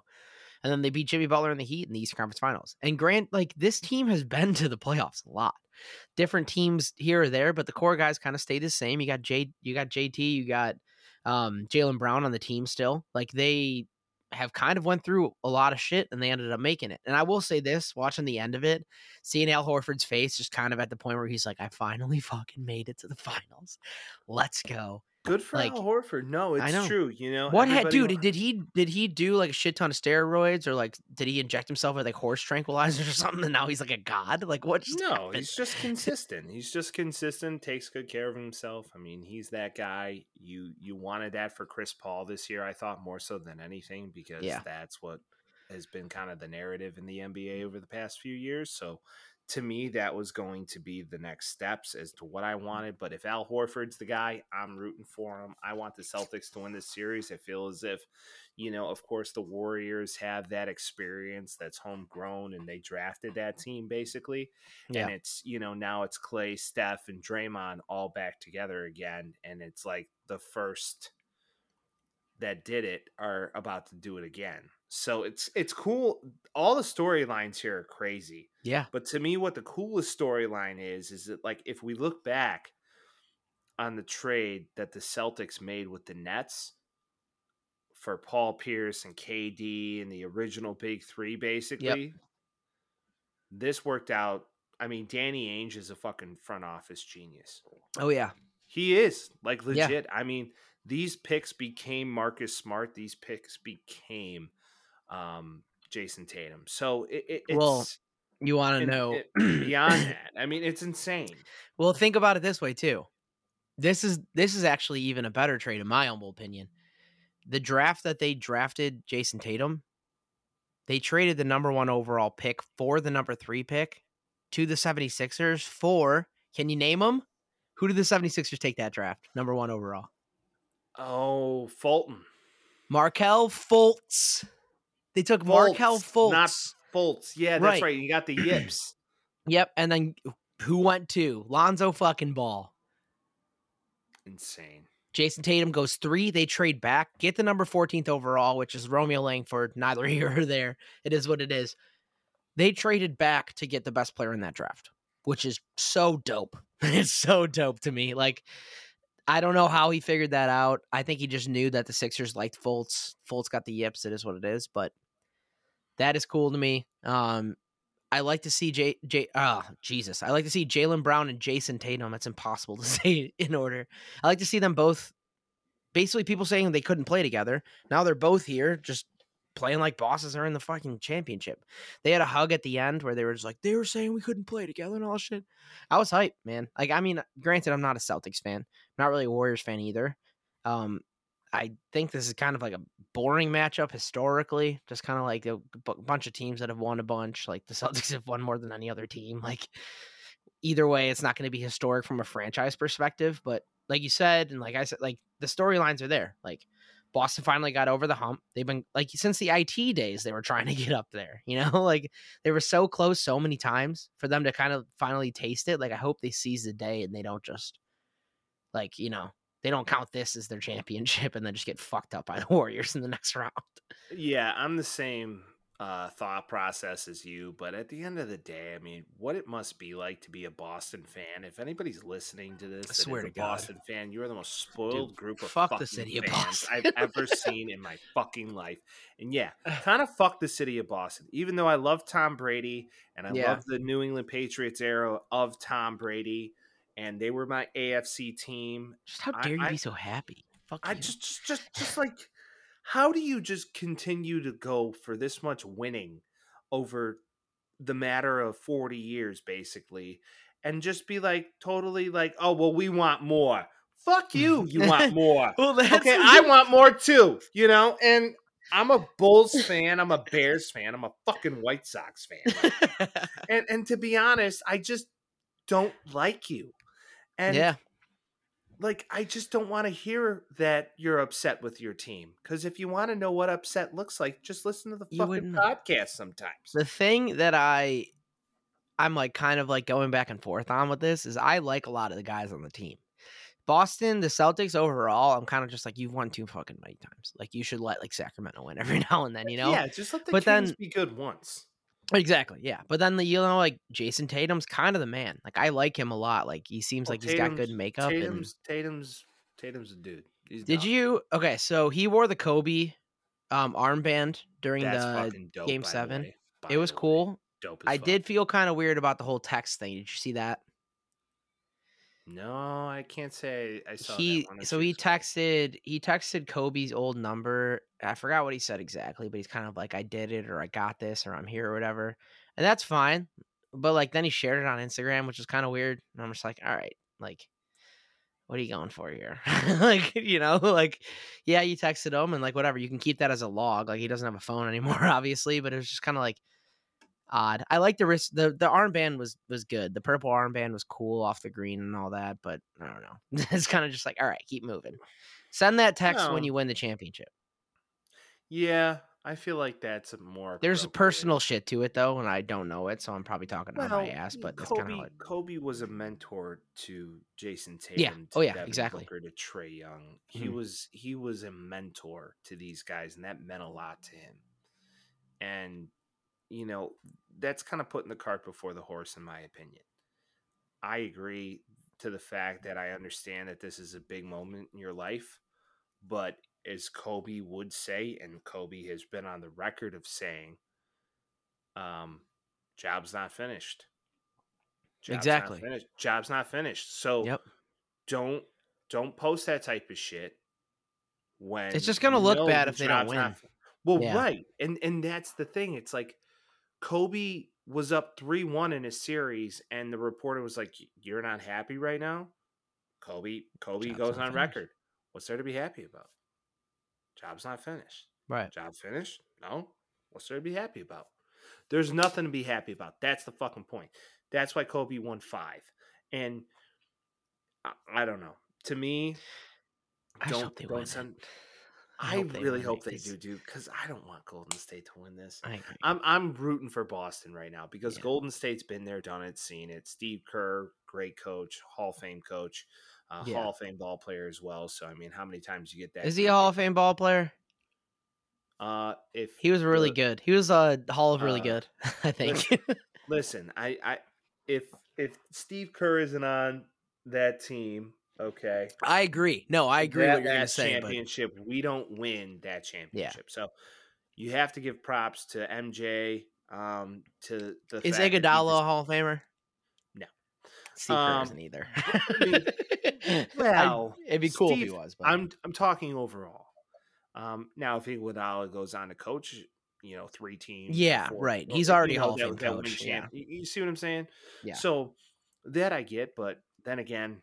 And then they beat Jimmy Butler in the Heat in the Eastern Conference Finals. And Grant, like this team has been to the playoffs a lot. Different teams here or there, but the core guys kind of stay the same. You got J, you got JT, you got um, Jaylen Brown on the team still. Like they have kind of went through a lot of shit and they ended up making it. And I will say this, watching the end of it, seeing Al Horford's face just kind of at the point where he's like, I finally fucking made it to the finals. Let's go. Good for Like, Al Horford. No, it's true. You know What had dude, wa- did he did he do like a shit ton of steroids or like did he inject himself with like horse tranquilizers or something and now he's like a god? Like what No, happened? he's just consistent. He's just consistent. Takes good care of himself. I mean, he's that guy. You you wanted that for Chris Paul this year. I thought more so than anything because Yeah. that's what has been kind of the narrative in the NBA mm. over the past few years. So to me, that was going to be the next steps as to what I wanted. But if Al Horford's the guy, I'm rooting for him. I want the Celtics to win this series. I feel as if, you know, of course, the Warriors have that experience that's homegrown and they drafted that team basically. Yeah. And it's, you know, now it's Clay, Steph, and Draymond all back together again. And it's like the first that did it are about to do it again. So it's it's cool. All the storylines here are crazy. yeah. But to me, what the coolest storyline is, is that like if we look back on the trade that the Celtics made with the Nets for Paul Pierce and KD and the original Big Three, basically, this worked out. I mean, Danny Ainge is a fucking front office genius. Oh yeah. He is like Yeah. legit. I mean, these picks became Marcus Smart. These picks became um, Jayson Tatum. So it, it, it's Well, You want to know it- beyond that. I mean, it's insane. Well, think about it this way too. This is this is actually even a better trade in my humble opinion. The draft that they drafted Jayson Tatum, they traded the number 1 overall pick for the number 3 pick to the 76ers for, can you name them? Who did the 76ers take that draft? Number 1 overall. Oh, Fulton. Markelle Fultz. They took Markelle Fultz. not Fultz. Yeah, that's Right. right. You got the yips. Yep, and then who went to Lonzo fucking Ball? Insane. Jayson Tatum goes three. They trade back, get the number 14th overall, which is Romeo Langford. Neither here or there. It is what it is. They traded back to get the best player in that draft, which is so dope. it's so dope to me. Like, I don't know how he figured that out. I think he just knew that the Sixers liked Fultz. Fultz got the yips. It is what it is. But that is cool to me. Um, I like to see J J. Ah, Jesus. I like to see Jaylen Brown and Jayson Tatum. That's impossible to say in order. I like to see them both. Basically, people saying they couldn't play together. Now they're both here, just playing like bosses are in the fucking championship. They had a hug at the end where they were just like they were saying we couldn't play together and all shit. I was hyped, man. Like, I mean, granted, I'm not a Celtics fan. I'm not really a Warriors fan either. Um, I think this is kind of like a boring matchup historically. Just kind of like a b- bunch of teams that have won a bunch. Like the Celtics have won more than any other team. Like either way, it's not going to be historic from a franchise perspective. But like you said, and like I said, like the storylines are there. Like Boston finally got over the hump. They've been like since the IT days, they were trying to get up there. You know, like they were so close so many times for them to kind of finally taste it. Like I hope they seize the day and they don't just like you know they don't count this as their championship and then just get fucked up by the Warriors in the next round. Yeah, I'm the same uh, thought process as you, but at the end of the day, I mean, what it must be like to be a Boston fan. If anybody's listening to this, I swear to a God. Boston fan, you are the most spoiled Dude, group of fuck the city of Boston. I've ever seen in my fucking life. And yeah, kind of fuck the city of Boston. Even though I love Tom Brady and I Yeah. love the New England Patriots era of Tom Brady, and they were my AFC team. Just how I- dare you I- be so happy? Fuck I you. just, just, just like, how do you just continue to go for this much winning over the matter of 40 years, basically, and just be like totally like, oh, well, we want more. Fuck you, you want more. well, okay, I want more too, you know, and I'm a Bulls fan, I'm a Bears fan, I'm a fucking White Sox fan. and and to be honest, I just don't like you. And yeah, like I just don't want to hear that you're upset with your team. Because if you want to know what upset looks like, just listen to the fucking podcast sometimes. the thing that I I'm like kind of like going back and forth on with this is I like a lot of the guys on the team. Boston, the Celtics overall, I'm kind of just like you've won too fucking many times. Like you should let like Sacramento win every now and then, you know? yeah, just let the But Kings then- be good once. Exactly, yeah. But then the you know like Jayson Tatum's kind of the man. Like I like him a lot. Like he seems Well, like he's got good Tatum's- makeup. And Tatum's Tatum's Tatum's a dude. He's did dumb. you okay? So he wore the Kobe um armband during That's the dope, game seven. it was cool. Dope. As I fuck. did feel kind of weird about the whole text thing. Did you see that? No, I can't say I saw he so he texted he texted Kobe's old number. I forgot what he said exactly, but he's kind of like I did it or I got this or I'm here or whatever. And that's fine. But like then he shared it on Instagram, which is kind of weird. And I'm just like, all right, like what are you going for here? like, you know, like yeah, you texted him and like whatever, you can keep that as a log. Like he doesn't have a phone anymore, obviously, but it was just kind of like odd. I like the wrist the the armband was was good. The purple armband was cool off the green and all that, but I don't know. it's kind of just like, all right, keep moving. Send that text when you win the championship. Yeah, I feel like that's a more. There's personal shit to it though, and I don't know it, so I'm probably talking out my ass. But that's Kobe, kind of like, Kobe was a mentor to Jayson Tatum. Yeah. Oh, yeah, Devin exactly. Booker, to Trae Young. He Mhm. was he was a mentor to these guys, and that meant a lot to him. And you know that's kind of putting the cart before the horse, in my opinion. I agree to the fact that I understand that this is a big moment in your life, but as Kobe would say, and Kobe has been on the record of saying, um, job's not finished. Job's Exactly. Not finished. Job's not finished. So yep. don't don't post that type of shit when It's just gonna look bad if they don't job's not win. well, Yeah. right, and and that's the thing. It's like Kobe was up three one in a series, and the reporter was like, "You're not happy right now." Kobe Kobe Job's goes on finished. record. What's there to be happy about? Job's not finished. Right. Job finished? No. What's there to be happy about? There's nothing to be happy about. That's the fucking point. That's why Kobe won five. And I, I don't know. To me, I don't they don't win it. I, hope they really hope they do, dude, because I don't want Golden State to win this. I agree. I'm I'm rooting for Boston right now because Yeah. Golden State's been there, done it, seen it. Steve Kerr, great coach, Hall of Fame coach, uh, Yeah. Hall of Fame ball player as well. So I mean, how many times you get that? Is he a Hall of- Fame ball player? Uh, if He was really the- good. He was a Hall of really Uh, good, I think. Listen, I, I if if Steve Kerr isn't on that team, okay, I agree. No, I agree that what you're last say. But championship, we don't win that championship. So you have to give props to MJ. Um, to the is Iguodala a Hall of Famer? No. Steve Um, isn't either. I mean, I- well, it'd be cool if he was. But I'm I'm talking overall. Um, now if Iguodala goes on to coach, you know, three teams, Yeah, four- right. well, He's you already know, Hall of Fame coach, You, you see what I'm saying? Yeah. So that I get, but then again,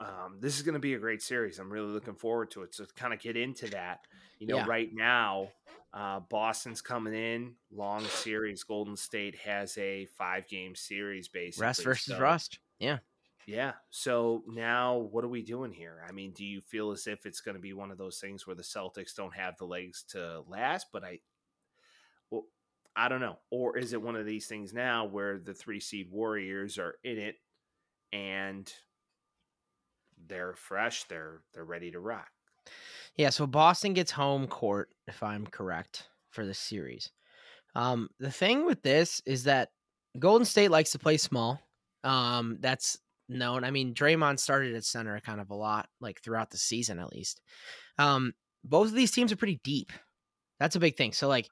um, this is going to be a great series. I'm really looking forward to it. So to kind of get into that, you know, Yeah. right now, uh, Boston's coming in, long series. Golden State has a five game series basically. rest versus so- rust. Yeah. yeah. So now what are we doing here? I mean, do you feel as if it's going to be one of those things where the Celtics don't have the legs to last? But I, well, I don't know. Or is it one of these things now where the three seed Warriors are in it and they're fresh, they're they're ready to rock? Yeah, so Boston gets home court, if I'm correct, for this series. Um, the thing with this is that Golden State likes to play small. Um, that's known. I mean, Draymond started at center kind of a lot, like throughout the season at least. Um, both of these teams are pretty deep. That's a big thing. So, like,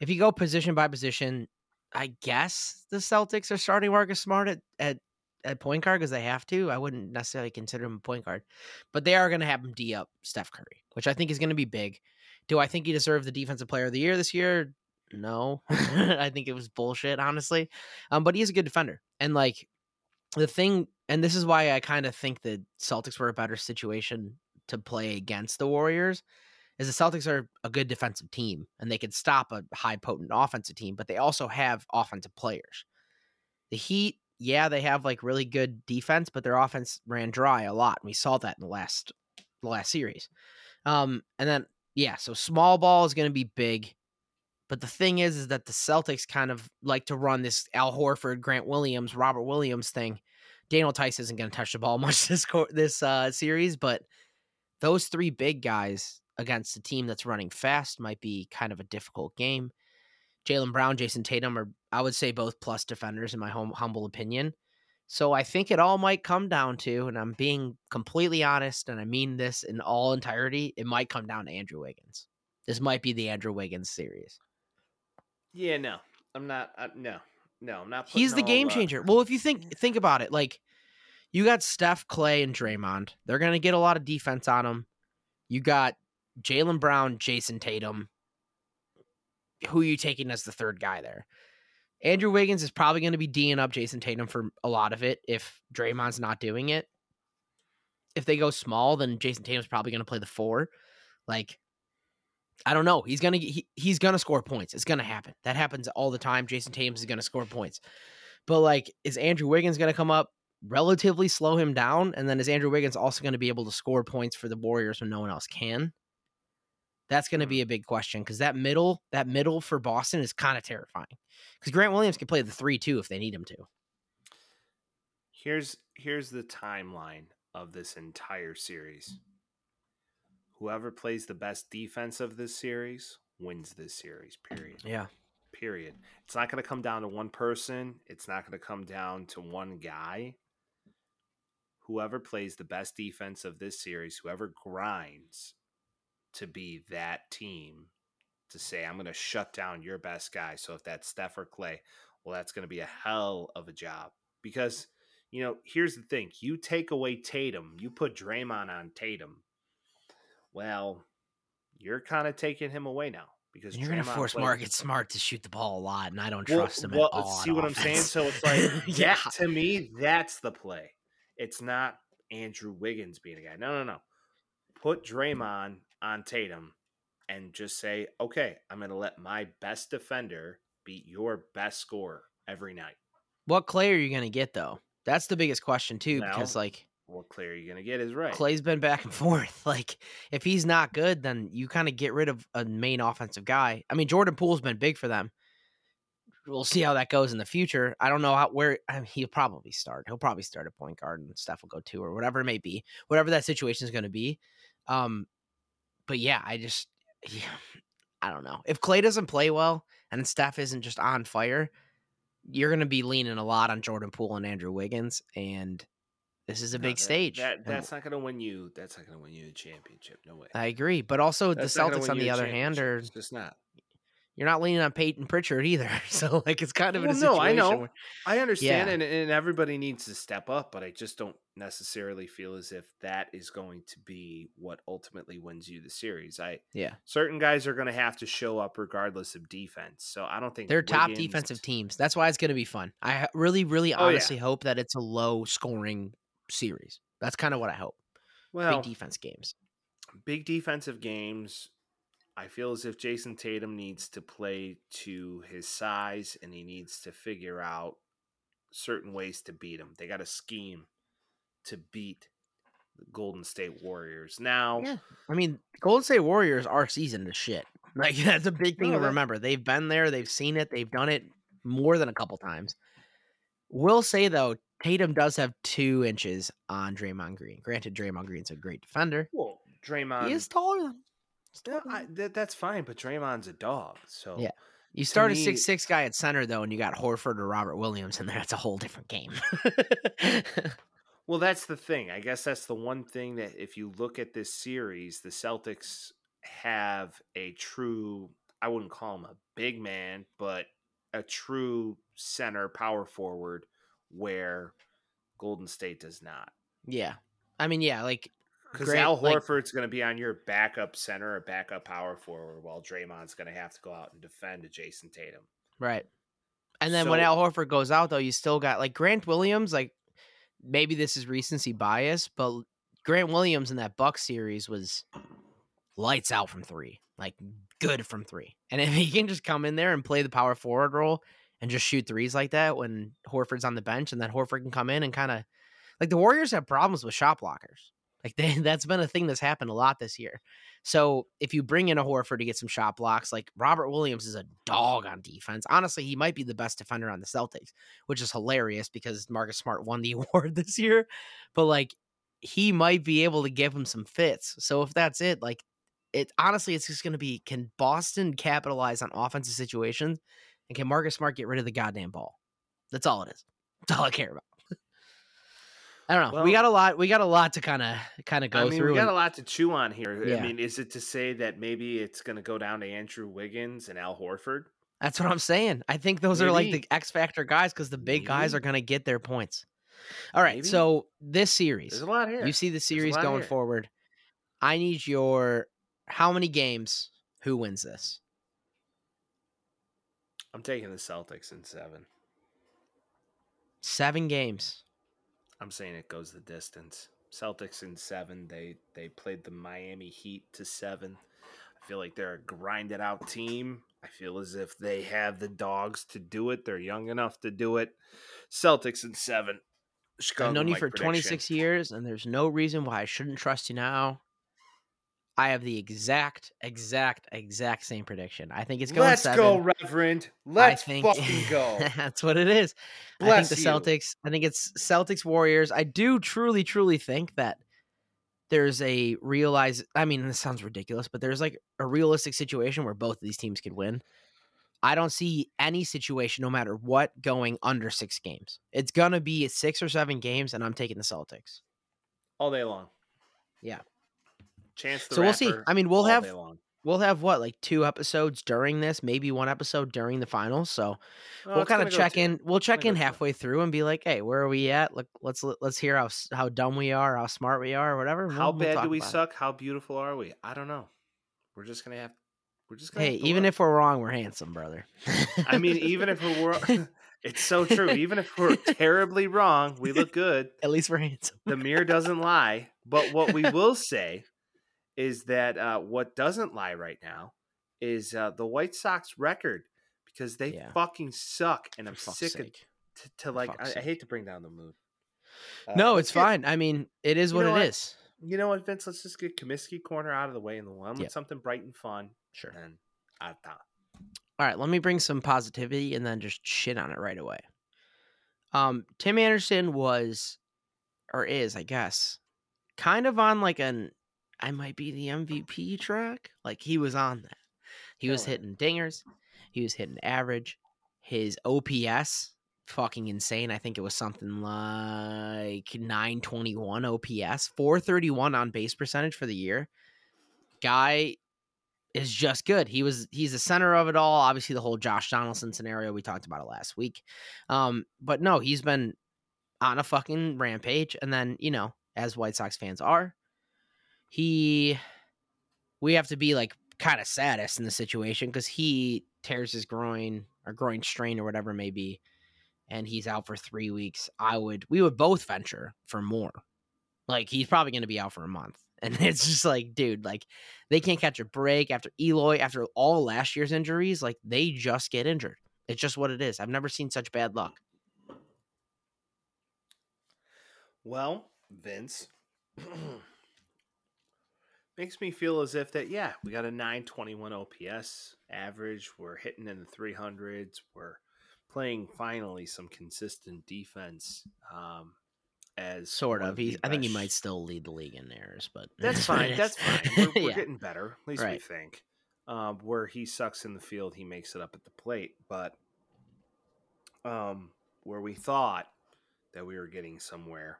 if you go position by position, I guess the Celtics are starting Marcus Smart at at, at point guard because they have to. I wouldn't necessarily consider him a point guard, but they are going to have him D up Steph Curry, which I think is going to be big. Do I think he deserved the Defensive Player of the Year this year? No, I think it was bullshit, honestly. Um, but he is a good defender, and like the thing, and this is why I kind of think the Celtics were a better situation to play against the Warriors. Is the Celtics are a good defensive team and they can stop a high potent offensive team, but they also have offensive players. The Heat, yeah, they have like really good defense, but their offense ran dry a lot. We saw that in the last the last series. Um, and then yeah, so small ball is going to be big. But the thing is, is that the Celtics kind of like to run this Al Horford, Grant Williams, Robert Williams thing. Daniel Theis isn't going to touch the ball much this co- this uh, series, but those three big guys against a team that's running fast might be kind of a difficult game. Jaylen Brown, Jayson Tatum are, I would say, both plus defenders in my home, humble opinion. So I think it all might come down to, and I'm being completely honest, and I mean this in all entirety, it might come down to Andrew Wiggins. This might be the Andrew Wiggins series. Yeah, no. I'm not uh, no. No, I'm not He's the game uh, changer. Well, if you think think about it, like you got Steph, Clay, and Draymond. They're gonna get a lot of defense on them. You got Jaylen Brown, Jayson Tatum. Who are you taking as the third guy there? Andrew Wiggins is probably going to be D'ing up Jayson Tatum for a lot of it if Draymond's not doing it. If they go small, then Jayson Tatum's probably going to play the four. Like, I don't know. He's gonna he, he's gonna score points. It's gonna happen. That happens all the time. Jayson Tatum is gonna score points. But like, is Andrew Wiggins gonna come up relatively slow him down? And then is Andrew Wiggins also gonna be able to score points for the Warriors when no one else can? That's gonna be a big question because that middle, that middle for Boston is kind of terrifying. Because Grant Williams can play the three too if they need him to. Here's here's the timeline of this entire series. Whoever plays the best defense of this series wins this series. Period. Yeah. Period. It's not going to come down to one person. It's not going to come down to one guy. Whoever plays the best defense of this series, whoever grinds to be that team, to say, I'm going to shut down your best guy. So if that's Steph or Clay, well, that's going to be a hell of a job. Because, you know, here's the thing you take away Tatum, you put Draymond on Tatum. Well, you're kind of taking him away now because You're gonna force played- Marcus Smart to shoot the ball a lot, and I don't well, trust him well, at all. See what I'm saying? So it's like, yeah, that, to me, that's the play. It's not Andrew Wiggins being a guy. No, no, no. Put Draymond on Tatum and just say, okay, I'm going to let my best defender beat your best scorer every night. What Clay are you gonna get though? That's the biggest question too, because like what Clay are you going to get is right. Clay's been back and forth. Like if he's not good, then you kind of get rid of a main offensive guy. I mean, Jordan Poole's been big for them. We'll see how that goes in the future. I don't know how where I mean, he'll probably start. He'll probably start a point guard and Steph will go to or whatever it may be, whatever that situation is going to be. Um, but yeah, I just yeah, I don't know if Clay doesn't play well and Steph isn't just on fire. You're going to be leaning a lot on Jordan Poole and Andrew Wiggins, and this is a No, big that- stage. That, that's not going to win you. That's not going to win you the championship. No way. I agree, but also That's the Celtics, on the other hand, are It's just not. You're not leaning on Payton Pritchard either. So like it's kind of Well, no. I know. where- I understand, Yeah. and, and everybody needs to step up, but I just don't necessarily feel as if that is going to be what ultimately wins you the series. I yeah, certain guys are going to have to show up regardless of defense. So I don't think they're top defensive teams. That's why it's going to be fun. I really, really, Oh, yeah. honestly hope that it's a low scoring series. That's kind of what I hope. Well, Big defense games. big defensive games. I feel as if Jayson Tatum needs to play to his size and he needs to figure out certain ways to beat him. They got a scheme to beat the Golden State Warriors. Now, Yeah. I mean, Golden State Warriors are seasoned to shit. Like that's a big thing to remember. They've been there, they've seen it, they've done it more than a couple times. Will say though, Tatum does have two inches on Draymond Green. Granted, Draymond Green's a great defender. well, Draymond he is taller. He's Taller I, that's fine, but Draymond's a dog. So Yeah. You start a six six guy at center though, and you got Horford or Robert Williams in there. It's a whole different game. Well, that's the thing. I guess that's the one thing that if you look at this series, the Celtics have a true, I wouldn't call him a big man, but a true center power forward where Golden State does not. yeah. I mean, yeah, like Because Al like- Horford's going to be on your backup center or backup power forward while Draymond's going to have to go out and defend a Jayson Tatum. Right. And then when Al Horford goes out, though, you still got like Grant Williams. Like maybe this is recency bias, but Grant Williams in that Buck series was lights out from three, like good from three. And if he can just come in there and play the power forward role and just shoot threes like that when Horford's on the bench, and then Horford can come in and kind of like the Warriors have problems with shot blockers. Like they, that's been a thing that's happened a lot this year. So if you bring in a Horford to get some shot blocks, like Robert Williams is a dog on defense. Honestly, he might be the best defender on the Celtics, which is hilarious because Marcus Smart won the award this year. But like he might be able to give him some fits. So if that's it, like it honestly, it's just gonna be can Boston capitalize on offensive situations and can Marcus Smart get rid of the goddamn ball? That's all it is. That's all I care about. I don't know. we got a lot. We got a lot to kind of kind of go I mean, through. we got and- a lot to chew on here. Yeah. I mean, is it to say that maybe it's going to go down to Andrew Wiggins and Al Horford? That's what I'm saying. I think those are like the X factor guys because the big guys are going to get their points. All right. Maybe. So this series, There's a lot here. you see the series going here. forward. I need your how many games? Who wins this? I'm taking the Celtics in seven. Seven games. I'm saying it goes the distance. Celtics in seven. They they played the Miami Heat to seven. I feel like they're a grinded out team. I feel as if they have the dogs to do it. They're young enough to do it. Celtics in seven. Chicago I've known you for prediction. 26 years, and there's no reason why I shouldn't trust you now. I have the exact, exact, exact same prediction. I think it's going Let's seven. go, Reverend. Let's think fucking go. That's what it is. Bless I think the you. Celtics. I think it's Celtics Warriors. I do truly, truly think that there's a realize. I mean, this sounds ridiculous, but there's like a realistic situation where both of these teams could win. I don't see any situation, no matter what, going under six games. It's gonna be six or seven games, and I'm taking the Celtics. all day long. Yeah. Chance so we'll see. I mean, we'll have we'll have what like two episodes during this, maybe one episode during the finals. So Oh, we'll kind of check in. We'll check in halfway through and be like, "Hey, where are we at? Look, let's let's hear how how dumb we are, how smart we are, or whatever." How we'll- we'll bad do we about it. suck? How beautiful are we? I don't know. We're just gonna have. We're just gonna. Hey, even look. if we're wrong, we're handsome, brother. I mean, even if we're, it's so true. Even if we're terribly wrong, we look good. at least we're handsome. The mirror doesn't lie. But what we will say is that uh, what doesn't lie right now is uh, the White Sox record because they Yeah. fucking suck, and I'm sick of sake. to, to like. I, I hate to bring down the mood. Uh, no, it's get- fine. I mean, it is what it what? is. You know what, Vince? Let's just get Comiskey corner out of the way and we'll end Yeah. with something bright and fun. Sure. And out of town. All right, let me bring some positivity and then just shit on it right away. Um, Tim Anderson was, or is, I guess, kind of on like an I might be the MVP track. Like he was on that. He was hitting dingers. He was hitting average. His OPS, fucking insane. I think it was something like 921 OPS, 431 on base percentage for the year. Guy is just good. He was he's the center of it all. Obviously, the whole Josh Donaldson scenario we talked about it last week. Um, but no, he's been on a fucking rampage. And then you know, as White Sox fans are, he we have to be like kind of saddest in the situation because he tears his groin or groin strain or whatever it may be, and he's out for three weeks. I would we would both venture for more. Like he's probably going to be out for a month. And it's just like, dude, like they can't catch a break after Eloy, after all last year's injuries. Like they just get injured. It's just what it is. I've never seen such bad luck. Well, Vince, makes me feel as if that yeah, we got a 921 OPS average. We're hitting in the 300s. We're playing finally some consistent defense. Um, as Sort of. He's. I think he might still lead the league in errors, but That's fine. That's fine. We're, we're Yeah. getting better. At least we think. Um, where he sucks in the field, he makes it up at the plate. But um, where we thought that we were getting somewhere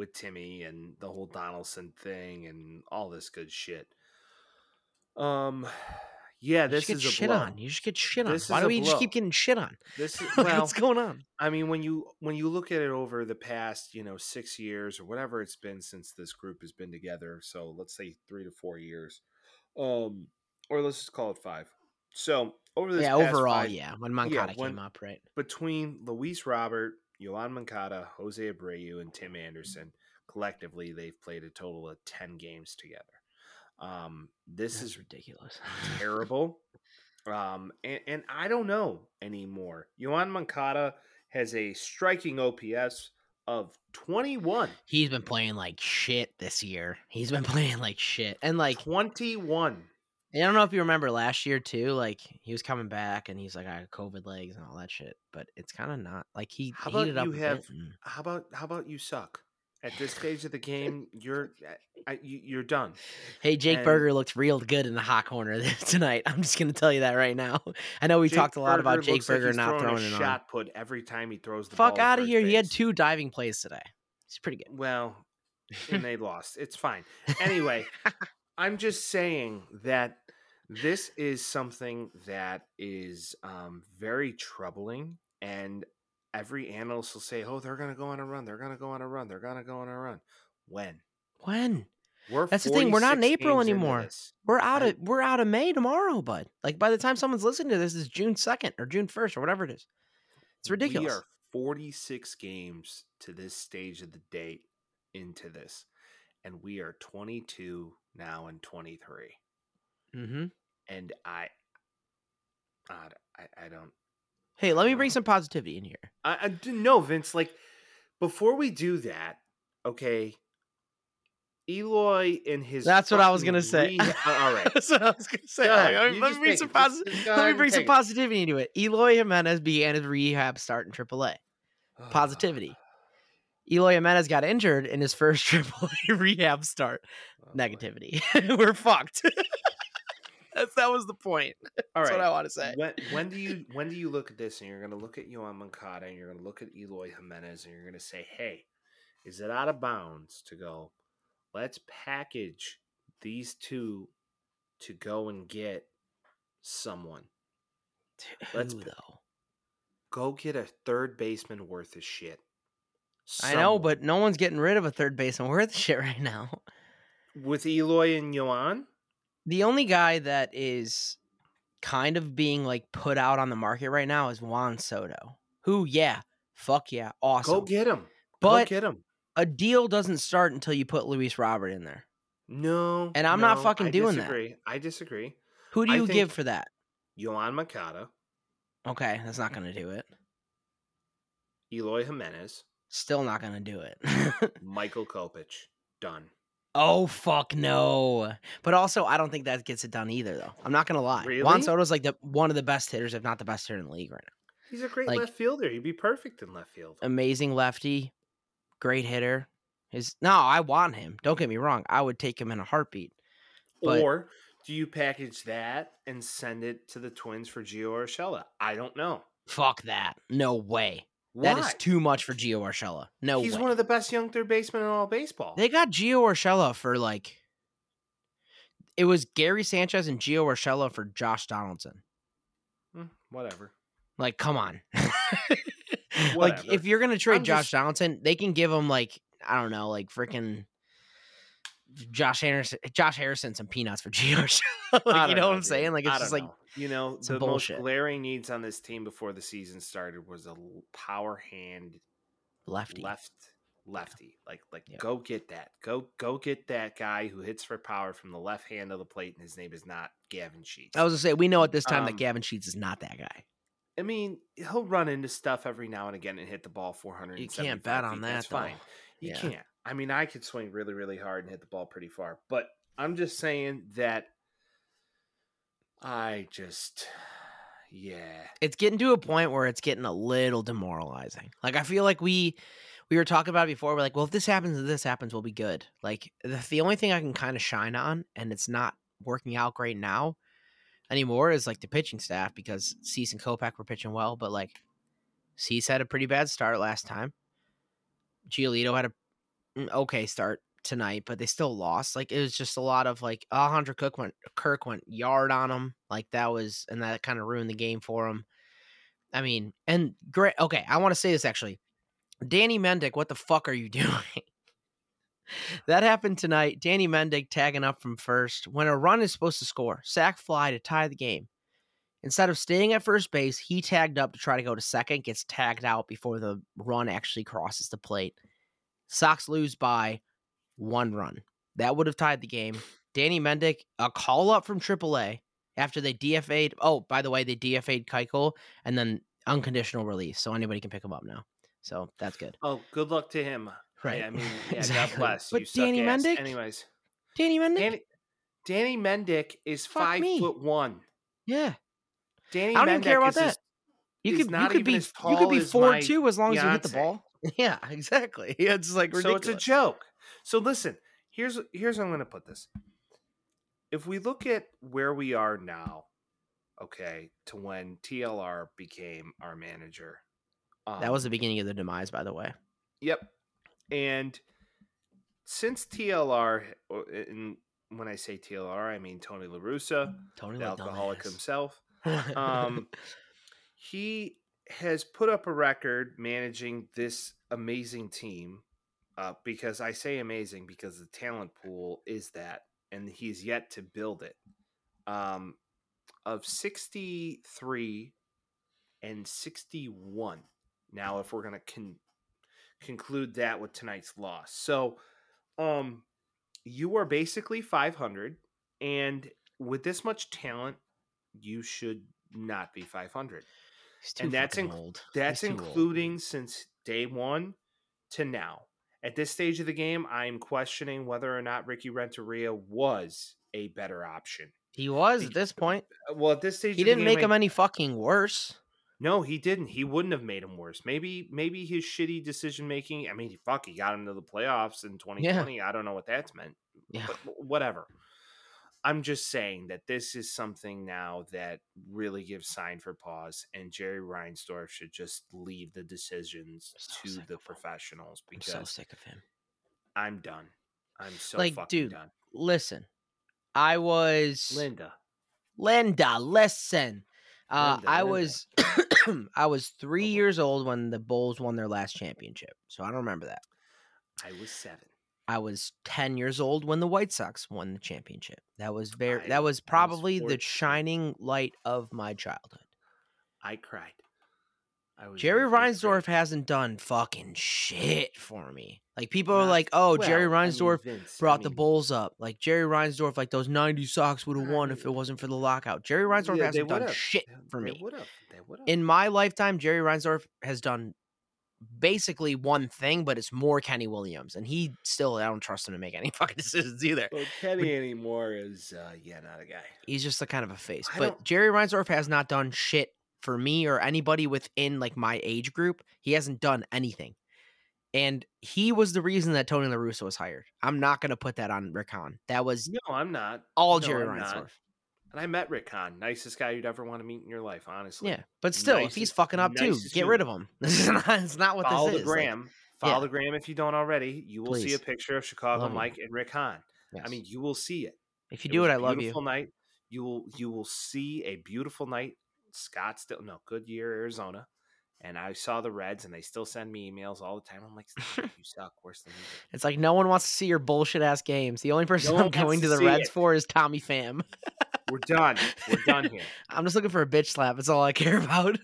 with Timmy and the whole Donaldson thing and all this good shit. Um, yeah, this is a shit blow. on. You just get shit on. This Why do we just keep getting shit on? This is well, What's going on? I mean, when you when you look at it over the past, you know, six years or whatever it's been since this group has been together, so let's say three to four years, um, or let's just call it five. So over this, Yeah, overall, five- yeah. When Moncada when- came up, right? between Luis Robert, Yoan Moncada, Jose Abreu, and Tim Anderson, collectively they've played a total of ten games together. Um, this This is ridiculous. terrible. Um, and, and I don't know anymore. Yoan Moncada has a striking OPS of 21. He's been playing like shit this year. He's been playing like shit, and like 21. I don't know if you remember last year too. Like he was coming back, and he's like, I got COVID legs and all that shit. But it's kind of not like he How about you have- and- How about how about you suck? At this stage of the game, you're eh, you, you're done. Hey, Jake and- Burger looked real good in the hot corner tonight. I'm just gonna tell you that right now. I know we Jake talked a lot about Jake looks like Burger not throwing a it shot put every time he throws the. Fuck out of here. He had two diving plays today. He's pretty good. Well, and they lost. It's fine. Anyway, I'm just saying that this is something that is um, very troubling, and every analyst will say, "Oh, they're going to go on a run. They're going to go on a run. They're going to go on a run." When? When We're That's the thing, we're not in April anymore. we're out of we're out of May tomorrow, bud. Like by the time someone's listening to this, is June second or June first or whatever it is. It's ridiculous. We are 46 games to this stage of the date into this, and we are 22 now and 23. Mm-hmm. And I, I, I- I don't. Hey, let me bring some positivity in here. I, I know, Vince. Like, before we do that, okay, Eloy and his. That's what I was gonna say. reha- uh, all right. That's what I was gonna say. Ahead. Let me- You let just me bring some. Posi- let me bring some it. positivity into it. Eloy Jimenez began his rehab start in AAA. Positivity. Eloy Jimenez got injured in his first AAA rehab start. Oh. Negativity. We're fucked. That was the point. All That's right. what I want to say. When when do you when do you look at this and you're going to look at Yoan Moncada and you're going to look at Eloy Jimenez and you're going to say, "Hey, is it out of bounds to go? Let's package these two to go and get someone. Let's though? Go get a third baseman worth of shit. I know, but no one's getting rid of a third baseman worth shit right now. with Eloy and Yohan, The only guy that is kind of being like put out on the market right now is Juan Soto. Who, yeah, fuck yeah, awesome. go get him. But go get him. a deal doesn't start until you put Luis Robert in there. No, And I'm not fucking I doing that. I disagree. Who do you give for that? Yoan Moncada, Okay, that's not going to do it. Eloy Jimenez, Still not gonna do it. Michael Kopech, done. Oh fuck no! But also, I don't think that gets it done either, though. I'm not gonna lie. Really? Juan Soto's like the one of the best hitters, if not the best hitter in the league right now. He's a great Like- left fielder. He'd be perfect in left field. Amazing lefty, great hitter. His no, I want him. Don't get me wrong. I would take him in a heartbeat. but- or do you package that and send it to the Twins for Gio Urshela? I don't know. Fuck that. No way. Why? That is too much for Gio Urshela. No He's way. one of the best young third basemen in all baseball. They got Gio Urshela for like. It was Gary Sanchez and Gio Urshela for Josh Donaldson. Hmm, whatever. Like, come on. like, if you're gonna trade I'm Josh just- Donaldson, they can give him like I don't know, like freaking Josh Harrison, Josh Harrison, some peanuts for Gio like, you don't know what I'm dude. saying? Like, it's just don't like you know the bullshit. most glaring needs on this team before the season started was a power hand lefty. left lefty. Like like Yeah. go get that. Go go get that guy who hits for power from the left hand of the plate, and his name is not Gavin Sheets. I was gonna say we know at this time Um, that Gavin Sheets is not that guy. I mean, he'll run into stuff every now and again and hit the ball 400. You can't bet on That's that, though. fine. You Yeah. can't. I mean, I could swing really, really hard and hit the ball pretty far, but I'm just saying that I just, yeah. it's getting to a point where it's getting a little demoralizing. Like I feel like we we were talking about before. We're like, well, if this happens and this happens, we'll be good. Like the, the only thing I can kind of shine on, and it's not working out great now anymore, is like the pitching staff because Cease and Kopech were pitching well, but like Cease had a pretty bad start last time. Giolito had a okay start tonight, but they still lost. Like it was just a lot of like Alejandro Cook went Kirk went yard on him. Like that was and that kind of ruined the game for him. I mean, and great okay, I want to say this actually. Danny Mendick, what the fuck are you doing? that happened tonight. Danny Mendick tagging up from first when a run is supposed to score. Sac fly to tie the game. Instead of staying at first base, he tagged up to try to go to second, gets tagged out before the run actually crosses the plate. Sox lose by one run. That would have tied the game. Danny Mendick, a call up from AAA after they DFA'd. Oh, by the way, they DFA'd Keuchel and then unconditional release, so anybody can pick him up now. So that's good. Oh, good luck to him. Right. I mean, yeah, Exactly. God bless. But you Danny. Mendick? Anyways, Danny Mendick? Danny, Danny Mendick is Fuck five me. foot one. yeah. Danny I don't even care about is as- that. You could you could even be as you could be four my two as long as you hit the ball. Yeah, exactly. It's like So it's a joke. So listen, here's here's how I'm going to put this. If we look at where we are now, okay, to when TLR became our manager, that was um, the beginning of the demise, by the way. Yep. And since TLR, and when I say TLR, I mean Tony La Russa, Tony the the alcoholic himself. Um, he has put up a record managing this amazing team. Uh, because I say amazing because the talent pool is that, and he's yet to build it. Um, of 63 and 61. Now, if we're going to con- conclude that with tonight's loss. So, um, you are basically 500, and with this much talent, you should not be 500. And that's old. That's He's including since day one to now. At this stage of the game, I'm questioning whether or not Ricky Renteria was a better option. He was at this point. Uh, Well, at this stage, He didn't game, make I- him any fucking worse. No, he didn't. He wouldn't have made him worse. Maybe, maybe his shitty decision making. I mean, fuck, he got him to the playoffs in 2020. I don't know what that's meant, Yeah. but whatever. I'm just saying that this is something now that really gives sign for pause, and Jerry Reinsdorf should just leave the decisions So to the professionals I'm because so sick of him. I'm done. I'm so Like, fucking dude, done. Listen, I was Linda, Linda. Listen, uh, Linda, I Linda. was I was three Oh, boy. years old when the Bulls won their last championship, so I don't remember that. I was seven. I was ten years old when the White Sox won the championship. That was very. I that was was probably the shining light of my childhood. I cried. I was Jerry. Reinsdorf hasn't done fucking shit for me. Like people are like, "Oh, Jerry well, I mean, Reinsdorf Vince, I brought the Bulls up." Like Jerry Reinsdorf, like those '90 Sox would have won if it wasn't for the lockout. Jerry Reinsdorf yeah, hasn't done shit They- for they me. would've. They would've. In my lifetime, Jerry Reinsdorf has done basically one thing, but it's more Kenny Williams, and he still I don't trust him to make any fucking decisions either. Well, Kenny anymore is uh, yeah, not a guy. He's just a kind of a face. I But don't- Jerry Reinsdorf has not done shit for me or anybody within like my age group. He hasn't done anything. And he was the reason that Tony La Russa was hired. I'm not gonna put that on Rick Hahn. That was No, I'm not. all No, Jerry I'm not. And I met Rick Hahn, nicest guy you'd ever want to meet in your life, honestly. Yeah, but still, if he's fucking up too, get rid of him. This is not, it's not what Follow this the is. like. Follow yeah. the gram if you don't already. You will see a picture of Chicago Love. Mike and Rick Hahn. I mean, you will see it. if you It do it, I love you. Beautiful night. You will you will see a beautiful night. Scottsdale, no, Goodyear, Arizona. And I saw the Reds, and they still send me emails all the time. I'm like, you suck. Where's the music? It's like no one wants to see your bullshit ass games. The only person one I'm going to to the Reds it. for is Tommy Pham. We're done. We're done here. I'm just looking for a bitch slap. That's all I care about.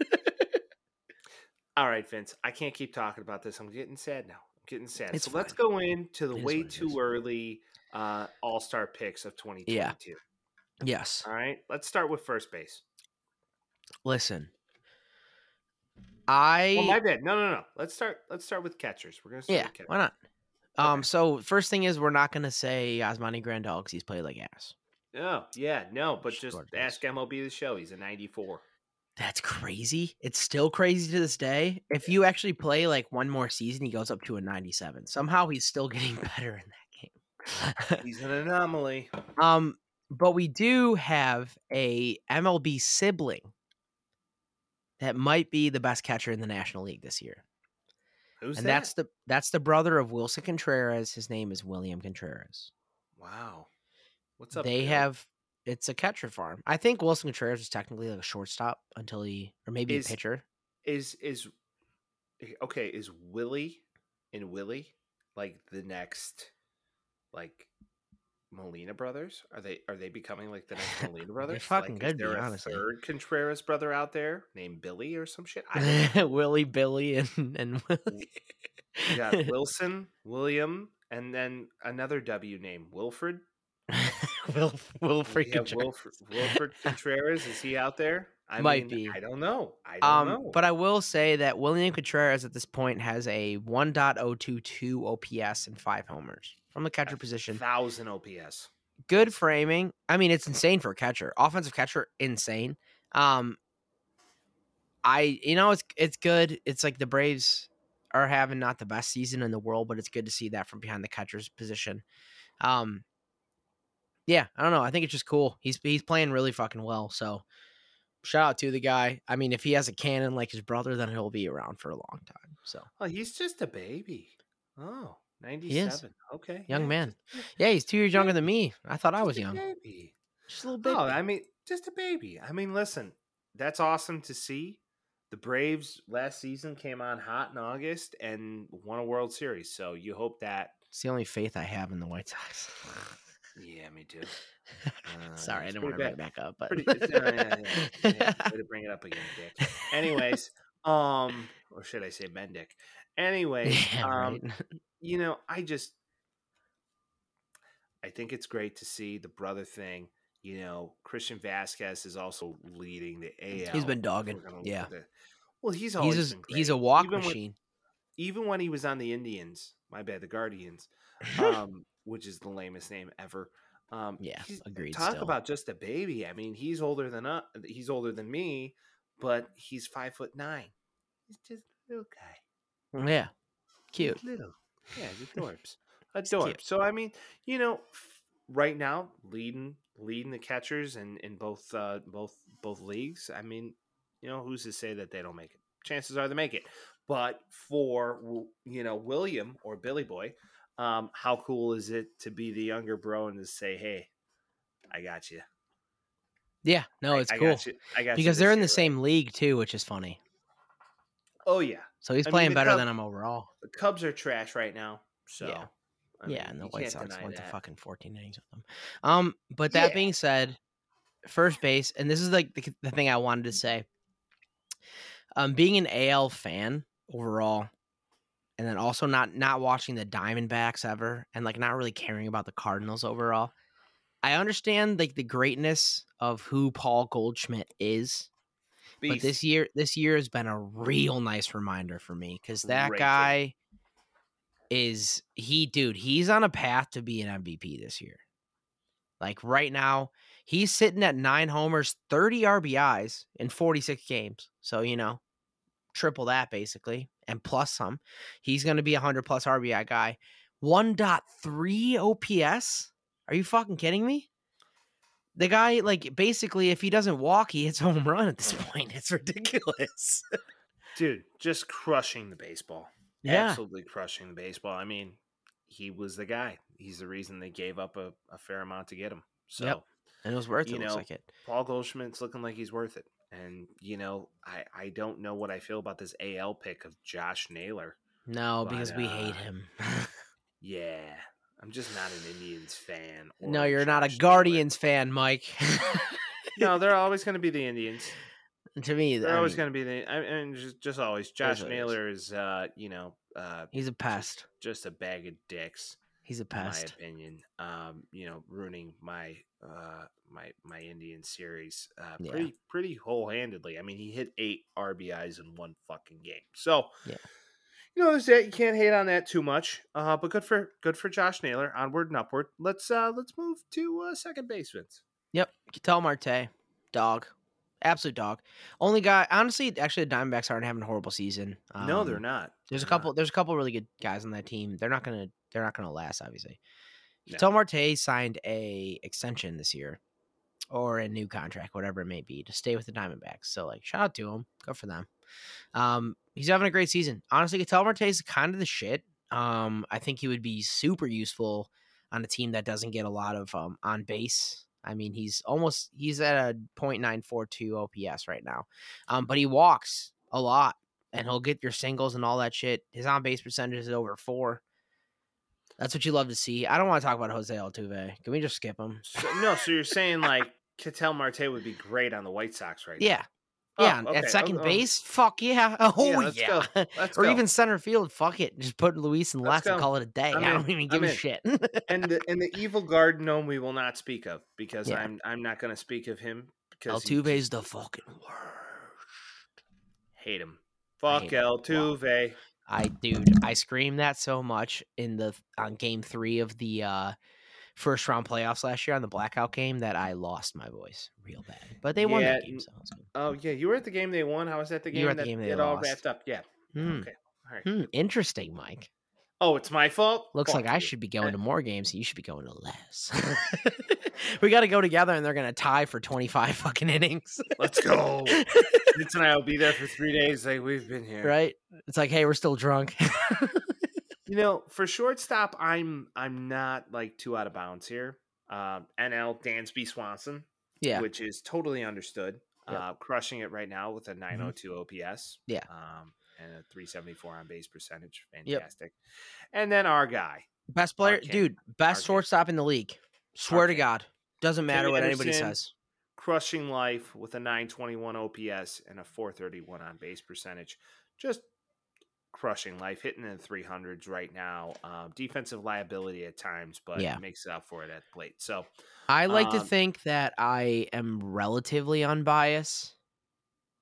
All right, Vince. I can't keep talking about this. I'm getting sad now. I'm getting sad. It's so let's go into the It way too early uh, All Star picks of 2022. yes. All right. Let's start with first base. Listen. I Well, my bad. No, no, no. Let's start. Let's start with catchers. We're gonna start yeah. with catchers. Why not? Um. So first thing is we're not gonna say Yasmani Grandal because he's played like ass. Oh, yeah, no, but Just Gordon ask MLB the show. He's a 94. That's crazy. It's still crazy to this day. If you actually play like one more season, he goes up to a 97. Somehow he's still getting better in that game. He's an anomaly. um, but we do have a MLB sibling that might be the best catcher in the National League this year. Who's and that? that's the that's the brother of Wilson Contreras. His name is William Contreras. wow. What's up? they Bill? have it's a catcher farm. I think Wilson Contreras was technically like a shortstop until he or maybe Is- a pitcher. is is eh, okay. Is Willie and Willie like the next like Molina brothers? Are they are they becoming like the next Molina brothers? fucking like, be, is there a honestly. third Contreras brother out there named Billy or some shit? I. Willie, Billy, and and Willie. Got Wilson, William, and then another W name, Wilfred. Will Wilfred have Contreras. Wilfred, Wilfred Contreras. Is he out there? I Might mean, be. I don't know. I don't Um, know. but I will say that William Contreras at this point has a 1.022 OPS and five homers from the catcher position. thousand OPS. Good framing. I mean, it's insane for a catcher. Offensive catcher, insane. Um, I you know it's it's good. It's like the Braves are having not the best season in the world, but it's good to see that from behind the catcher's position. Um, yeah, I don't know. I think it's just cool. He's he's playing really fucking well. So shout out to the guy. I mean, if he has a cannon like his brother, then he'll be around for a long time. So Oh, he's just a baby. Oh, 97. Okay. Young yeah, man. yeah, he's two years younger than me. I thought I was a young. Baby. Just a little baby. Oh, I mean, just a baby. I mean, listen, that's awesome to see. The Braves last season came on hot in August and won a World Series. So you hope that. it's the only faith I have in the White Sox. Yeah, me too. Uh, Sorry, I didn't want to bring it back up, but Pretty, uh, yeah, yeah, yeah. Way to bring it up again, Dick. Anyways, um, or should I say Mendick? Anyways, Yeah, um, right. you know, I just I think it's great to see the brother thing. You know, Christian Vasquez is also leading the AL. He's been dogging, we're gonna look yeah. the- well, he's he's always a, been he's a walk even When, machine. even when he was on the Indians, my bad, the Guardians, um, which is the lamest name ever. Um, Yeah, he's- agreed Talk still. about just a baby. I mean, he's older than uh, he's older than me, but he's five foot nine. He's just a little guy. yeah, cute. He's little. Yeah, he's adorbs. Adorbs. So I mean, you know, right now leading leading the catchers in, in both uh, both both leagues. I mean, you know, who's to say that they don't make it? Chances are they make it. But for you know William or Billy Boy, um, how cool is it to be the younger bro and to say, "Hey, I got you." Yeah, no, it's I cool got you. I got you because they're in year, the right?" same league too, which is funny. Oh yeah, So he's I playing the better Cub- than him overall. the Cubs are trash right now. So Yeah. I yeah, mean, and the White Sox went to fucking 14 innings with them. Um, but that Yeah. being said, first base, and this is like the, the thing I wanted to say. Um, being an AL fan overall, and then also not not watching the Diamondbacks ever, and like not really caring about the Cardinals overall. I understand like the greatness of who Paul Goldschmidt is, But this year, this year has been a real nice reminder for me because that Great guy is he, dude. He's on a path to be an MVP this year. Like right now, he's sitting at nine homers, thirty RBIs in forty six games. So you know, triple that basically, and plus some. He's going to be a hundred plus RBI guy. 1.3 OPS. Are you fucking kidding me? The guy, like, basically, if he doesn't walk, he hits home run at this point. It's ridiculous. dude, just crushing the baseball. yeah. Absolutely crushing the baseball. I mean, he was the guy. He's the reason they gave up a, a fair amount to get him. So Yep. And it was worth it, You looks know, like it. Paul Goldschmidt's looking like he's worth it. And you know, I I don't know what I feel about this AL pick of Josh Naylor. No, but, because we hate uh, him. Yeah, I'm just not an Indians fan. no, you're not a Josh Naylor. Guardians fan, Mike. No, they're always going to be the Indians. to me, They're I always going to be the. I mean, just, just always. Josh what it is. Naylor is, uh, you know, uh, he's a pest. just a bag of dicks. He's a in my opinion. Um, you know, ruining my uh my my Indian series uh Yeah. pretty pretty whole handedly. I mean, he hit eight RBIs in one fucking game. So Yeah. You know, there's that. You can't hate on that too much. Uh, but good for good for Josh Naylor. Onward and upward. Let's uh let's move to uh, second baseman. Yep. Ketel Marte, dog. Absolute dog. Only guy, honestly, actually, the Diamondbacks aren't having a horrible season. no, they're Um, not. There's a They're couple. not. There's a couple really good guys on that team. They're not gonna. They're not gonna last. Obviously, No. Ketel Marte signed a extension this year, or a new contract, whatever it may be, to stay with the Diamondbacks. So like, shout out to him. Go for them. Um, he's having a great season. Honestly, Ketel Marte is kind of the shit. Um, I think he would be super useful on a team that doesn't get a lot of um on base. I mean, he's almost he's at a .942 OPS right now. Um, but he walks a lot and he'll get your singles and all that shit. His on base percentage is over four. That's what you love to see. I don't want to talk about Jose Altuve. Can we just skip him? So, no, so you're saying like Ketel Marte would be great on the White Sox right now? Yeah. Oh, okay. At second Oh, oh. base? Fuck yeah. Oh yeah. Let's or go. even center field. Fuck it. Just put Luis and Let's and call it a day. I'm I don't even give I'm a in. shit. and the and the evil guard gnome we will not speak of because Yeah. I'm I'm not going to speak of him because Altuve's the fucking worst. hate him. Fuck hate him. Wow. Altuve. I dude, I screamed that so much in the on game three of the uh first round playoffs last year on the blackout game that I lost my voice real bad. But they won that game, so. Oh yeah, you were at the game they won. How was that the game You were at the that game they it all lost. wrapped up? Yeah. Hmm. Okay. All right. Hmm, interesting, Mike. Oh, it's my fault. Looks Fuck like I should be going to more games. You should be going to less. we got to go together, and they're gonna tie for twenty five fucking innings. Let's go. Vince and I will be there for three days. Like we've been here, right? It's like, hey, we're still drunk. You know, for shortstop, I'm I'm not like too out of bounds here. Um, NL Dansby Swanson, yeah, which is totally understood. Yep. Uh, crushing it right now with a 902 OPS. Yeah. Um, and a 374 on base percentage. Yep. Fantastic. And then our guy, best player, Arcane. dude, best Arcane. shortstop in the league. Swear to God, doesn't matter Timmy what anybody says. crushing life with a 921 OPS and a 431 on base percentage. Just crushing life, hitting in the 300s right now. Um, defensive liability at times, but Yeah. makes up for it at the plate. So, I like to Um, think that I am relatively unbiased.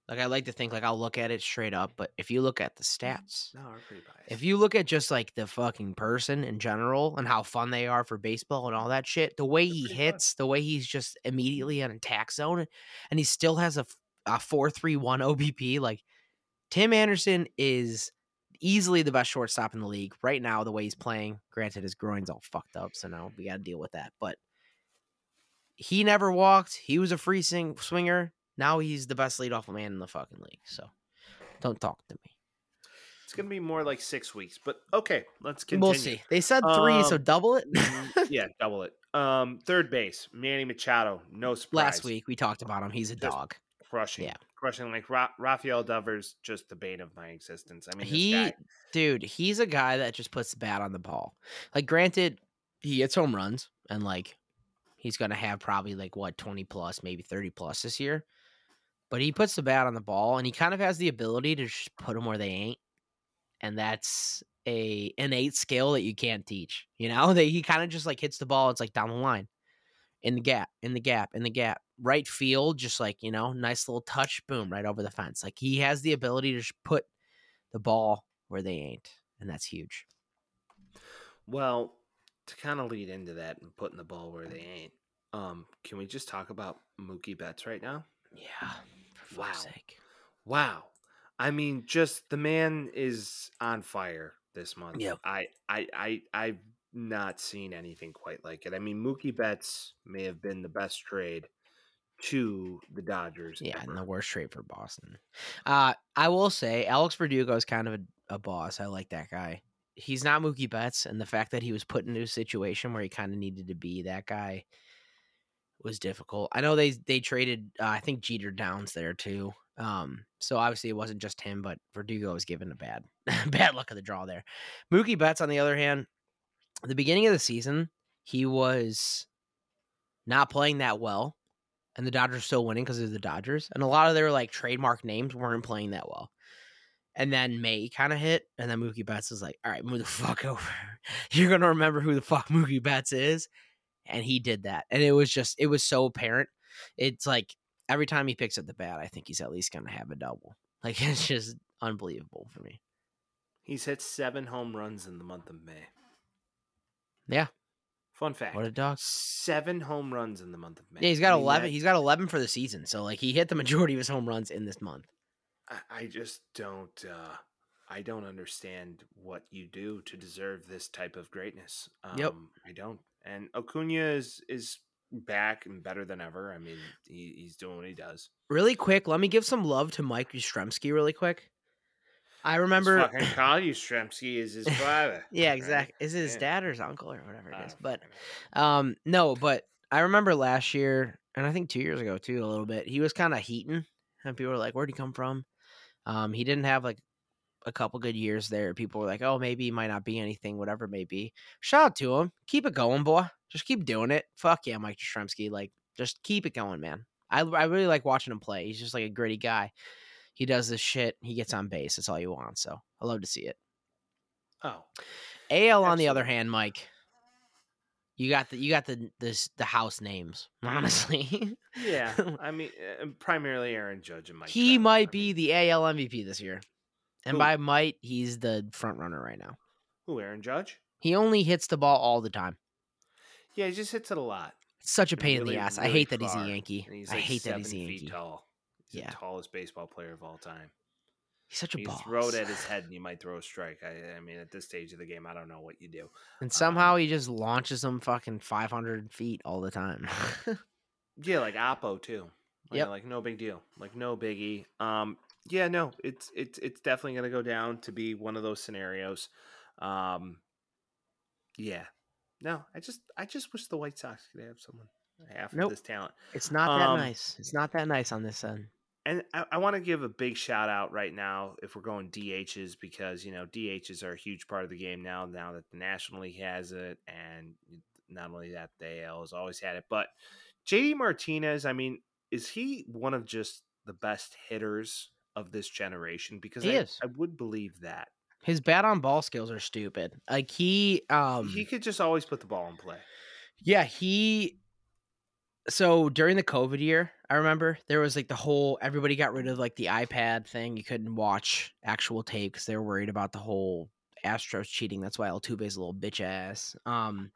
Like I like to think like I'll look at it straight up, but if you look at the stats, no, we're pretty biased. if you look at just like the fucking person in general and how fun they are for baseball and all that shit, the way he pretty fun. hits, the way he's just immediately in attack zone, and he still has a a four three one OBP, like Tim Anderson is easily the best shortstop in the league right now. The way he's playing, granted his groin's all fucked up, so now we got to deal with that. But he never walked. He was a free sing- swinger. Now he's the best leadoff man in the fucking league. So don't talk to me. it's going to be more like six weeks, but okay, let's continue. We'll see. They said three, so Um, double it. Yeah, double it. Um, third base, Manny Machado. No surprise. Last week we talked about him. He's a Just dog. crushing. Yeah. Crushing like Ra- Rafael Devers, just the bane of my existence. I mean, He, guy, dude, he's a guy that just puts the bat on the ball. Like, granted, he hits home runs, and like, he's gonna have probably like what twenty plus, maybe thirty plus this year. But he puts the bat on the ball, and he kind of has the ability to just put them where they ain't, and that's a innate skill that you can't teach. You know, that he kind of just like hits the ball. It's like down the line, in the gap, in the gap, in the gap, right field, just like you know, nice little touch, boom, right over the fence. Like he has the ability to just put the ball where they ain't, and that's huge. Well, to kind of lead into that and putting the ball where they ain't, um, can we just talk about Mookie Betts right now? Yeah, for fuck's Wow. sake. Wow. I mean, just the man is on fire this month. Yeah. I, I, I, I've not seen anything quite like it. I mean, Mookie Betts may have been the best trade to the Dodgers. Yeah, and the worst trade for Boston. Uh, I will say Alex Verdugo is kind of a, a boss. I like that guy. He's not Mookie Betts, and the fact that he was put into a situation where he kind of needed to be that guy was difficult. I know they they traded uh, I think Jeter Downs there too. Um, so obviously it wasn't just him, but Verdugo was given a bad bad luck of the draw there. Mookie Betts, on the other hand, the beginning of the season, he was not playing that well, and the Dodgers were still winning because of the Dodgers, and a lot of their like trademark names weren't playing that well. And then May kind of hit, and then Mookie Betts was like, "All right, move the fuck over. You're gonna remember who the fuck Mookie Betts is." And he did that, and it was just, it was so apparent. It's like every time he picks up the bat, I think he's at least gonna have a double. Like it's just unbelievable for me. He's hit seven home runs in the month of May. Yeah. Fun fact. What a dog! Seven home runs in the month of May. Yeah, he's got I mean, eleven. that- He's got eleven for the season, so like he hit the majority of his home runs in this month. I, I just don't. Uh, I don't understand what you do to deserve this type of greatness. Um, Yep. I don't. And Acuna is is back and better than ever. I mean, he, he's doing what he does. Really quick, let me give some love to Mike Yastrzemski really quick. I remember. Fucking Carl Yastrzemski is his father. yeah, right? exactly. Is it his Yeah. dad or his uncle or whatever it is? But um, no, but I remember last year, and I think two years ago too, a little bit. He was kind of heating, and people were like, "Where'd he come from?" Um, he didn't have like a couple good years there. People were like, "Oh, maybe he might not be anything, whatever it may be." Shout out to him. Keep it going, boy. Just keep doing it. Fuck yeah, Mike Yastrzemski. Like, just keep it going, man. I I really like watching him play. He's just like a gritty guy. He does this shit. He gets on base. That's all you want. So I love to see it. oh, AL on the other hand, Mike, you got the you got the this the house names. Honestly, yeah. I mean, uh, primarily Aaron Judge and Mike. he Trout. might I be mean, the AL MVP this year, and Who? by might, he's the front runner right now. who Aaron Judge. He only hits the ball all the time. Yeah, he just hits it a lot. It's such a pain in the ass. I hate that he's a Yankee. He's I like hate that he's a Yankee. tall. He's Yeah. the tallest baseball player of all time. He's such a You boss. throw it at his head and you might throw a strike. I, I mean, at this stage of the game, I don't know what you do. and somehow um, he just launches them fucking 500 feet all the time. Yeah, like Oppo too. Like, Yep. like no big deal. Like no biggie. Um, yeah, no, it's it's it's definitely gonna go down to be one of those scenarios. Um, yeah, no, I just I just wish the White Sox could have someone half Nope. of this talent. it's not that Um, nice. It's not that nice on this end. And I, I want to give a big shout out right now if we're going DHs because you know DHs are a huge part of the game now. Now that the National League has it, and not only that, the AL has always had it. But JD Martinez, I mean, is he one of just the best hitters of this generation? Because He I, is. I would believe that His bat on ball skills are stupid. Like he um he could just always put the ball in play. Yeah, he. So during the COVID year, I remember there was like the whole everybody got rid of like the iPad thing. You couldn't watch actual tape because they were worried about the whole Astros cheating. That's why Altuve's a little bitch ass. Um,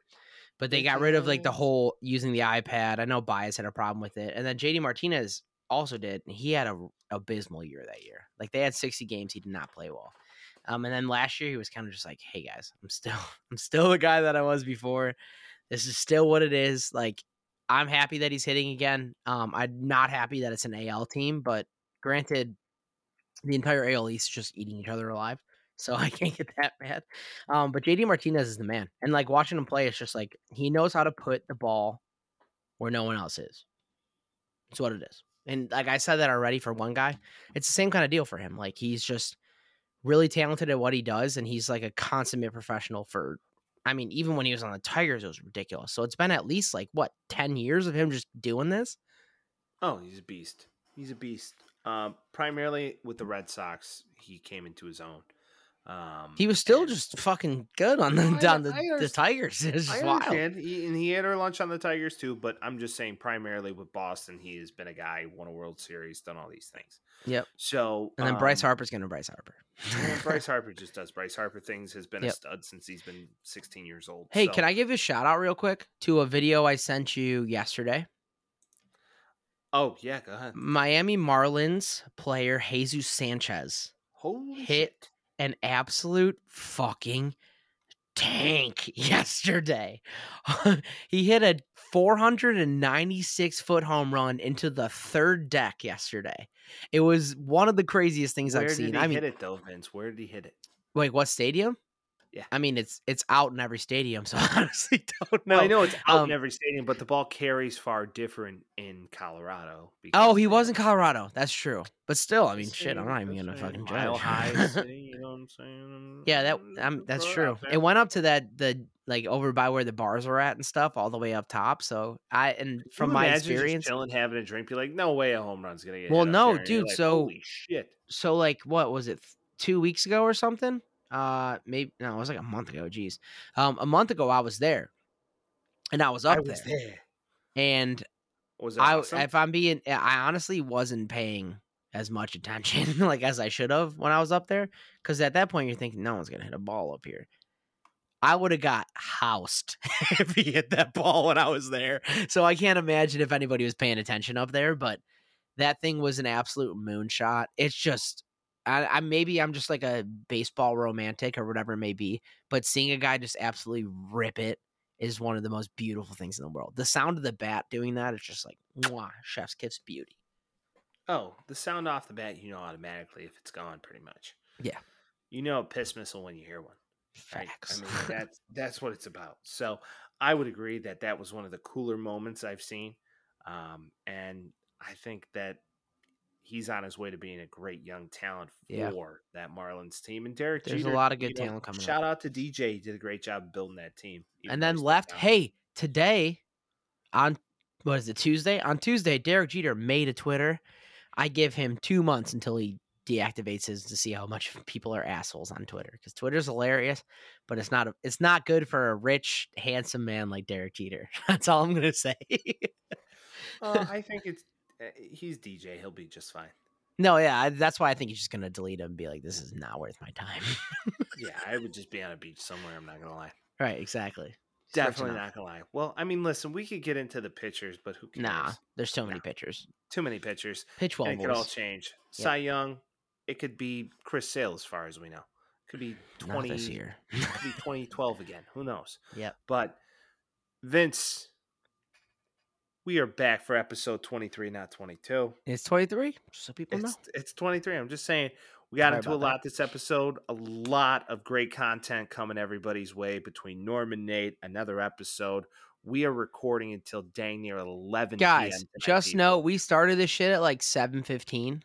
but they got rid of like the whole using the iPad. I know Báez had a problem with it, and then JD Martinez also did. And he had a abysmal year that year. Like they had sixty games, he did not play well. Um, and then last year he was kind of just like, "Hey guys, I'm still, I'm still the guy that I was before. This is still what it is. Like, I'm happy that he's hitting again. Um, I'm not happy that it's an AL team, but granted, the entire AL East is just eating each other alive, so I can't get that mad. Um, but JD Martinez is the man, and like watching him play, it's just like he knows how to put the ball where no one else is. It's what it is. And like I said that already for one guy, it's the same kind of deal for him. Like he's just really talented at what he does, and he's like a consummate professional for. I mean, even when he was on the Tigers, it was ridiculous. So it's been at least like what ten years of him just doing this. Oh, he's a beast. He's a beast. Um, primarily with the Red Sox, he came into his own. Um, He was still and- just fucking good on the I- down the, I the Tigers. It's just I wild. understand, he, and he had our lunch on the Tigers too. But I'm just saying, primarily with Boston, he has been a guy won a World Series, done all these things. Yep. So And then Bryce um, Harper's gonna Bryce Harper. Bryce Harper just does Bryce Harper things. Has been a stud since he's been 16 years old. Hey, So- can I give you a shout out real quick to a video I sent you yesterday? Oh yeah, go ahead. Miami Marlins player Jesus Sanchez Holy hit shit. An absolute fucking tank yesterday. he hit a 496 foot home run into the third deck yesterday. It was one of the craziest things Where I've seen. I mean, hit it though, Vince? Where did he hit it? wait, what stadium? Yeah. I mean, it's it's out in every stadium, so I honestly don't know. Well, I know it's out um, in every stadium, but the ball carries far different in Colorado. Oh, he was in Colorado. That's true. But still, I mean, shit, I'm not even gonna fucking judge. High City, you know what I'm saying? yeah, that Mm, um, that's true. It went up to that the like over by where the bars were at and stuff, all the way up top. So I and Can from my experience, chilling, having a drink, be like, "No way, a home run's gonna get." Well, no, there," dude, like, so- holy shit. so like what was it two weeks ago or something uh maybe no it was like a month ago jeez um a month ago i was there and i was up I was there, there. and Was i awesome? if i'm being i honestly wasn't paying as much attention like as i should have when i was up there because at that point you're thinking no one's gonna hit a ball up here I would have got housed if he hit that ball when I was there. So I can't imagine if anybody was paying attention up there, but that thing was an absolute moonshot. It's just I, I maybe I'm just like a baseball romantic or whatever it may be, but seeing a guy just absolutely rip it is one of the most beautiful things in the world. The sound of the bat doing that is just like mwah, chef's kiss beauty. Oh, the sound off the bat, you know automatically if it's gone, pretty much. Yeah. You know a piss missile when you hear one. right? Facts. I mean, that's that's what it's about. So I would agree that that was one of the cooler moments I've seen, um, and I think that he's on his way to being a great young talent for Yeah. that Marlins team. And Derek, There's a lot of you good know, talent coming up. Shout out to DJ, he did a great job building that team. and then left. down. Hey, today on what is it Tuesday? On Tuesday, Derek Jeter made a Twitter. I give him two months until he deactivates his to see how much people are assholes on Twitter because Twitter's hilarious, but it's not a, it's not good for a rich, handsome man like Derek Jeter. That's all I'm gonna say. Uh, I think it's Uh, he's DJ. He'll be just fine. no, yeah, that's why I think he's just gonna delete him and be like, "This is not worth my time." Yeah, I would just be on a beach somewhere. I'm not gonna lie. right? Exactly. Definitely not gonna lie. Well, I mean, listen, we could get into the pitchers, but who cares? Nah, there's so many Nah. pitchers. Too many pitchers. Pitch well, it could all change. Yep. Cy Young, it could be Chris Sale as far as we know. Could be Not twenty this year. could be twenty twelve again. Who knows? Yeah. But Vince, we are back for episode twenty three, not twenty two. It's 23, so people know. It's it's twenty three. I'm just saying we got Sorry into a about that. lot this episode. A lot of great content coming everybody's way between Norm and Nate. Another episode. We are recording until dang near eleven. Guys, PM tonight, just people. know we started this shit at like 7:15.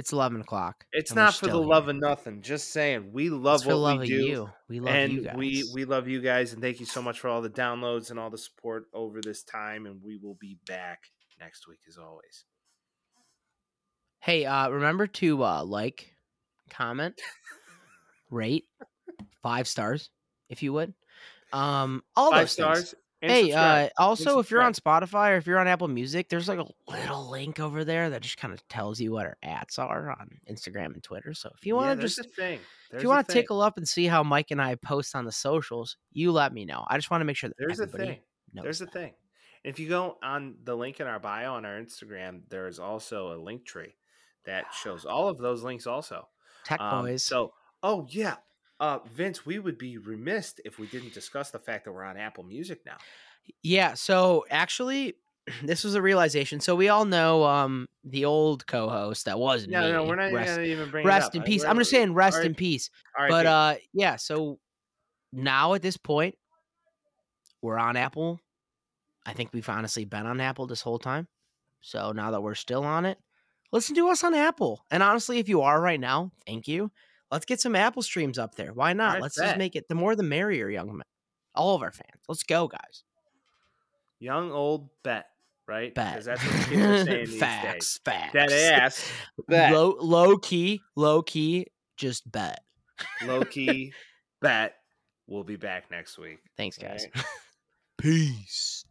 It's 11 o'clock. It's not for the still love here. of nothing. Just saying, we love what love we do, you. We love and you guys. we we love you guys, and thank you so much for all the downloads and all the support over this time. And we will be back next week as always. hey, uh, remember to uh, like, comment, rate, five stars, if you would. Um, all Five those things. And Hey, subscribe. uh, also, if you're on Spotify or if you're on Apple Music, there's like a little link over there that just kind of tells you what our ads are on Instagram and Twitter. So if you want to there's just if you want to tickle up and see how Mike and I post on the socials, you let me know. I just want to make sure that there's a thing. There's a that. thing. If you go on the link in our bio on our Instagram, there is also a link tree that shows all of those links also. Tech Um, boys. So, oh yeah, uh, Vince, we would be remiss if we didn't discuss the fact that we're on Apple Music now. Yeah, so actually this was a realization. So we all know um the old co-host that wasn't No, me. no, we're not rest, even bring. it rest in peace. we're- I'm just saying rest in peace. right, But uh yeah, so now at this point we're on Apple. I think we've honestly been on Apple this whole time. So now that we're still on it, listen to us on Apple. And honestly, if you are right now, thank you. Let's get some Apple streams up there. Why not? right, Let's bet. just make it the more the merrier, young men. All of our fans. Let's go, guys. young old bet, right? Bet. Because that's what kids are saying these facts, days. facts. That ass bet. Low, low key, low key, just bet. Low key bet. We'll be back next week. Thanks, guys. All Peace.